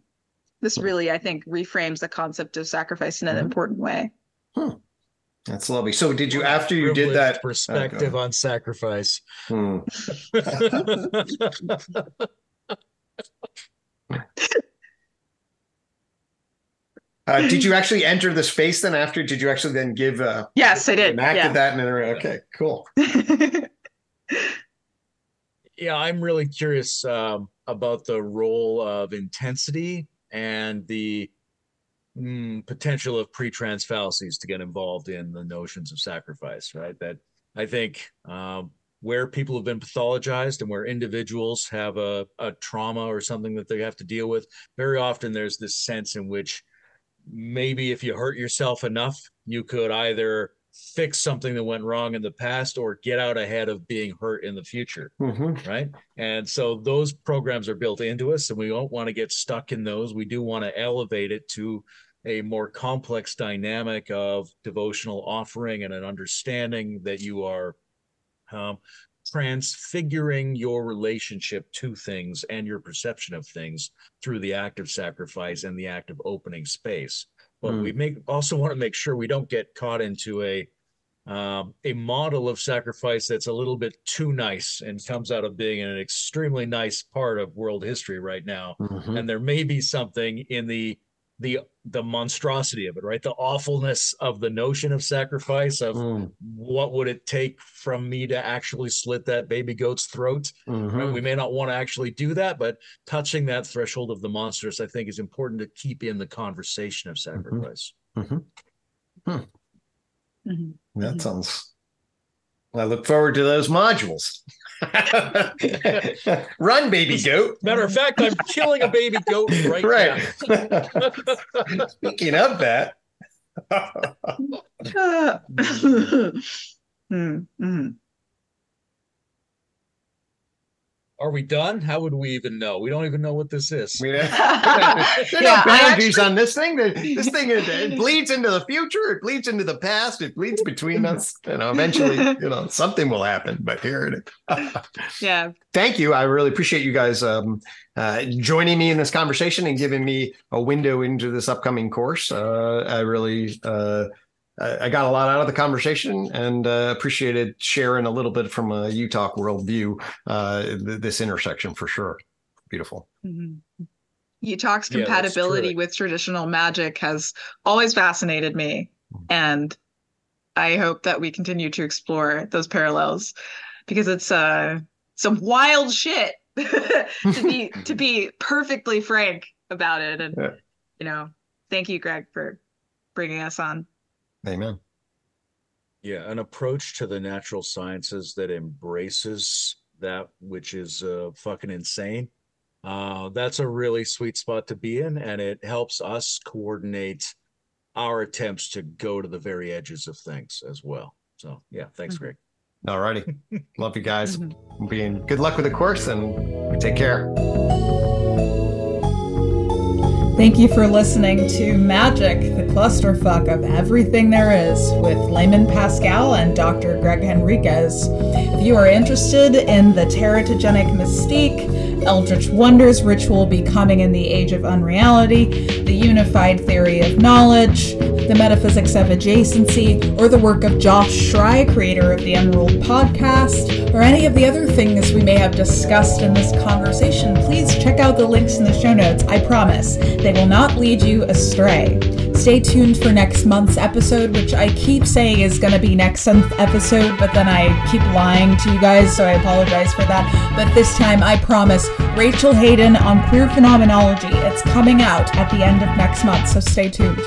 this really i think reframes the concept of sacrifice in an Mhm. important way That's lovely. So, did you after you did that? perspective on sacrifice? Hmm. Uh, did you actually enter the space then? After did you actually then give? Uh, yes i did enacted yeah that and then okay, cool. yeah, I'm really curious um, about the role of intensity and the mm, potential of pre-trans fallacies to get involved in the notions of sacrifice. Right. That I think um, where people have been pathologized and where individuals have a, a trauma or something that they have to deal with, very often there's this sense in which maybe if you hurt yourself enough, you could either fix something that went wrong in the past or get out ahead of being hurt in the future Mhm. right? And so those programs are built into us, and we don't want to get stuck in those. We do want to elevate it to a more complex dynamic of devotional offering and an understanding that you are um, transfiguring your relationship to things and your perception of things through the act of sacrifice and the act of opening space. But Mm. we make also want to make sure we don't get caught into a um, a model of sacrifice that's a little bit too nice and comes out of being in an extremely nice part of world history right now. Mhm. And there may be something in the the the monstrosity of it, right? The awfulness of the notion of sacrifice of Mm. what would it take from me to actually slit that baby goat's throat? Mhm. Right? We may not want to actually do that, but touching that threshold of the monstrous, I think, is important to keep in the conversation of sacrifice. Mhm. Mhm. That sounds. I look forward to those modules. Run, baby goat. Matter of fact, I'm killing a baby goat right, Right. now. Speaking of that, mhm. Are we done? How would we even know? We don't even know what this is. we, there are Yeah, no I boundaries actually- on this thing. This thing it, it bleeds into the future. It bleeds into the past. It bleeds between us. You know, eventually, you know, something will happen. But here it is. yeah thank you. I really appreciate you guys um, uh, joining me in this conversation and giving me a window into this upcoming course. Uh, I really, uh, I I got a lot out of the conversation and uh, appreciated sharing a little bit from a UTOK worldview, uh, th- this intersection for sure. Beautiful. Mhm. UTOK's compatibility terrific. with traditional magic has always fascinated me. And I hope that we continue to explore those parallels because it's uh some wild shit to be to be perfectly frank about it. And Yeah. you know, thank you, Gregg, for bringing us on. Amen. Yeah, an approach to the natural sciences that embraces that which is uh, fucking insane. Uh, that's a really sweet spot to be in, and it helps us coordinate our attempts to go to the very edges of things as well. So, yeah, thanks. Gregg. All righty. Love you guys. Being good luck with the course and take care. Thank you for listening to Magic, the clusterfuck of everything there is, with Layman Pascal and Dr. Gregg Henriques. If you are interested in the teratogenic mystique, Eldritch Wonders ritual becoming in the age of unreality, the unified theory of knowledge, The Metaphysics of Adjacency, or the work of Josh Schrei, creator of the Emerald podcast, or any of the other things we may have discussed in this conversation, please check out the links in the show notes. I promise they will not lead you astray. Stay tuned for next month's episode, which I keep saying is going to be next month's episode, but then I keep lying to you guys, so I apologize for that. But this time, I promise, Rachel Hayden on queer phenomenology. It's coming out at the end of next month, so stay tuned.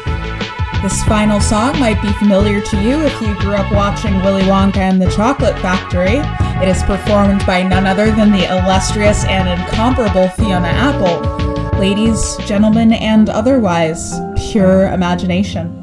This final song might be familiar to you if you grew up watching Willy Wonka and the Chocolate Factory. It is performed by none other than the illustrious and incomparable Fiona Apple. Ladies, gentlemen, and otherwise, pure imagination.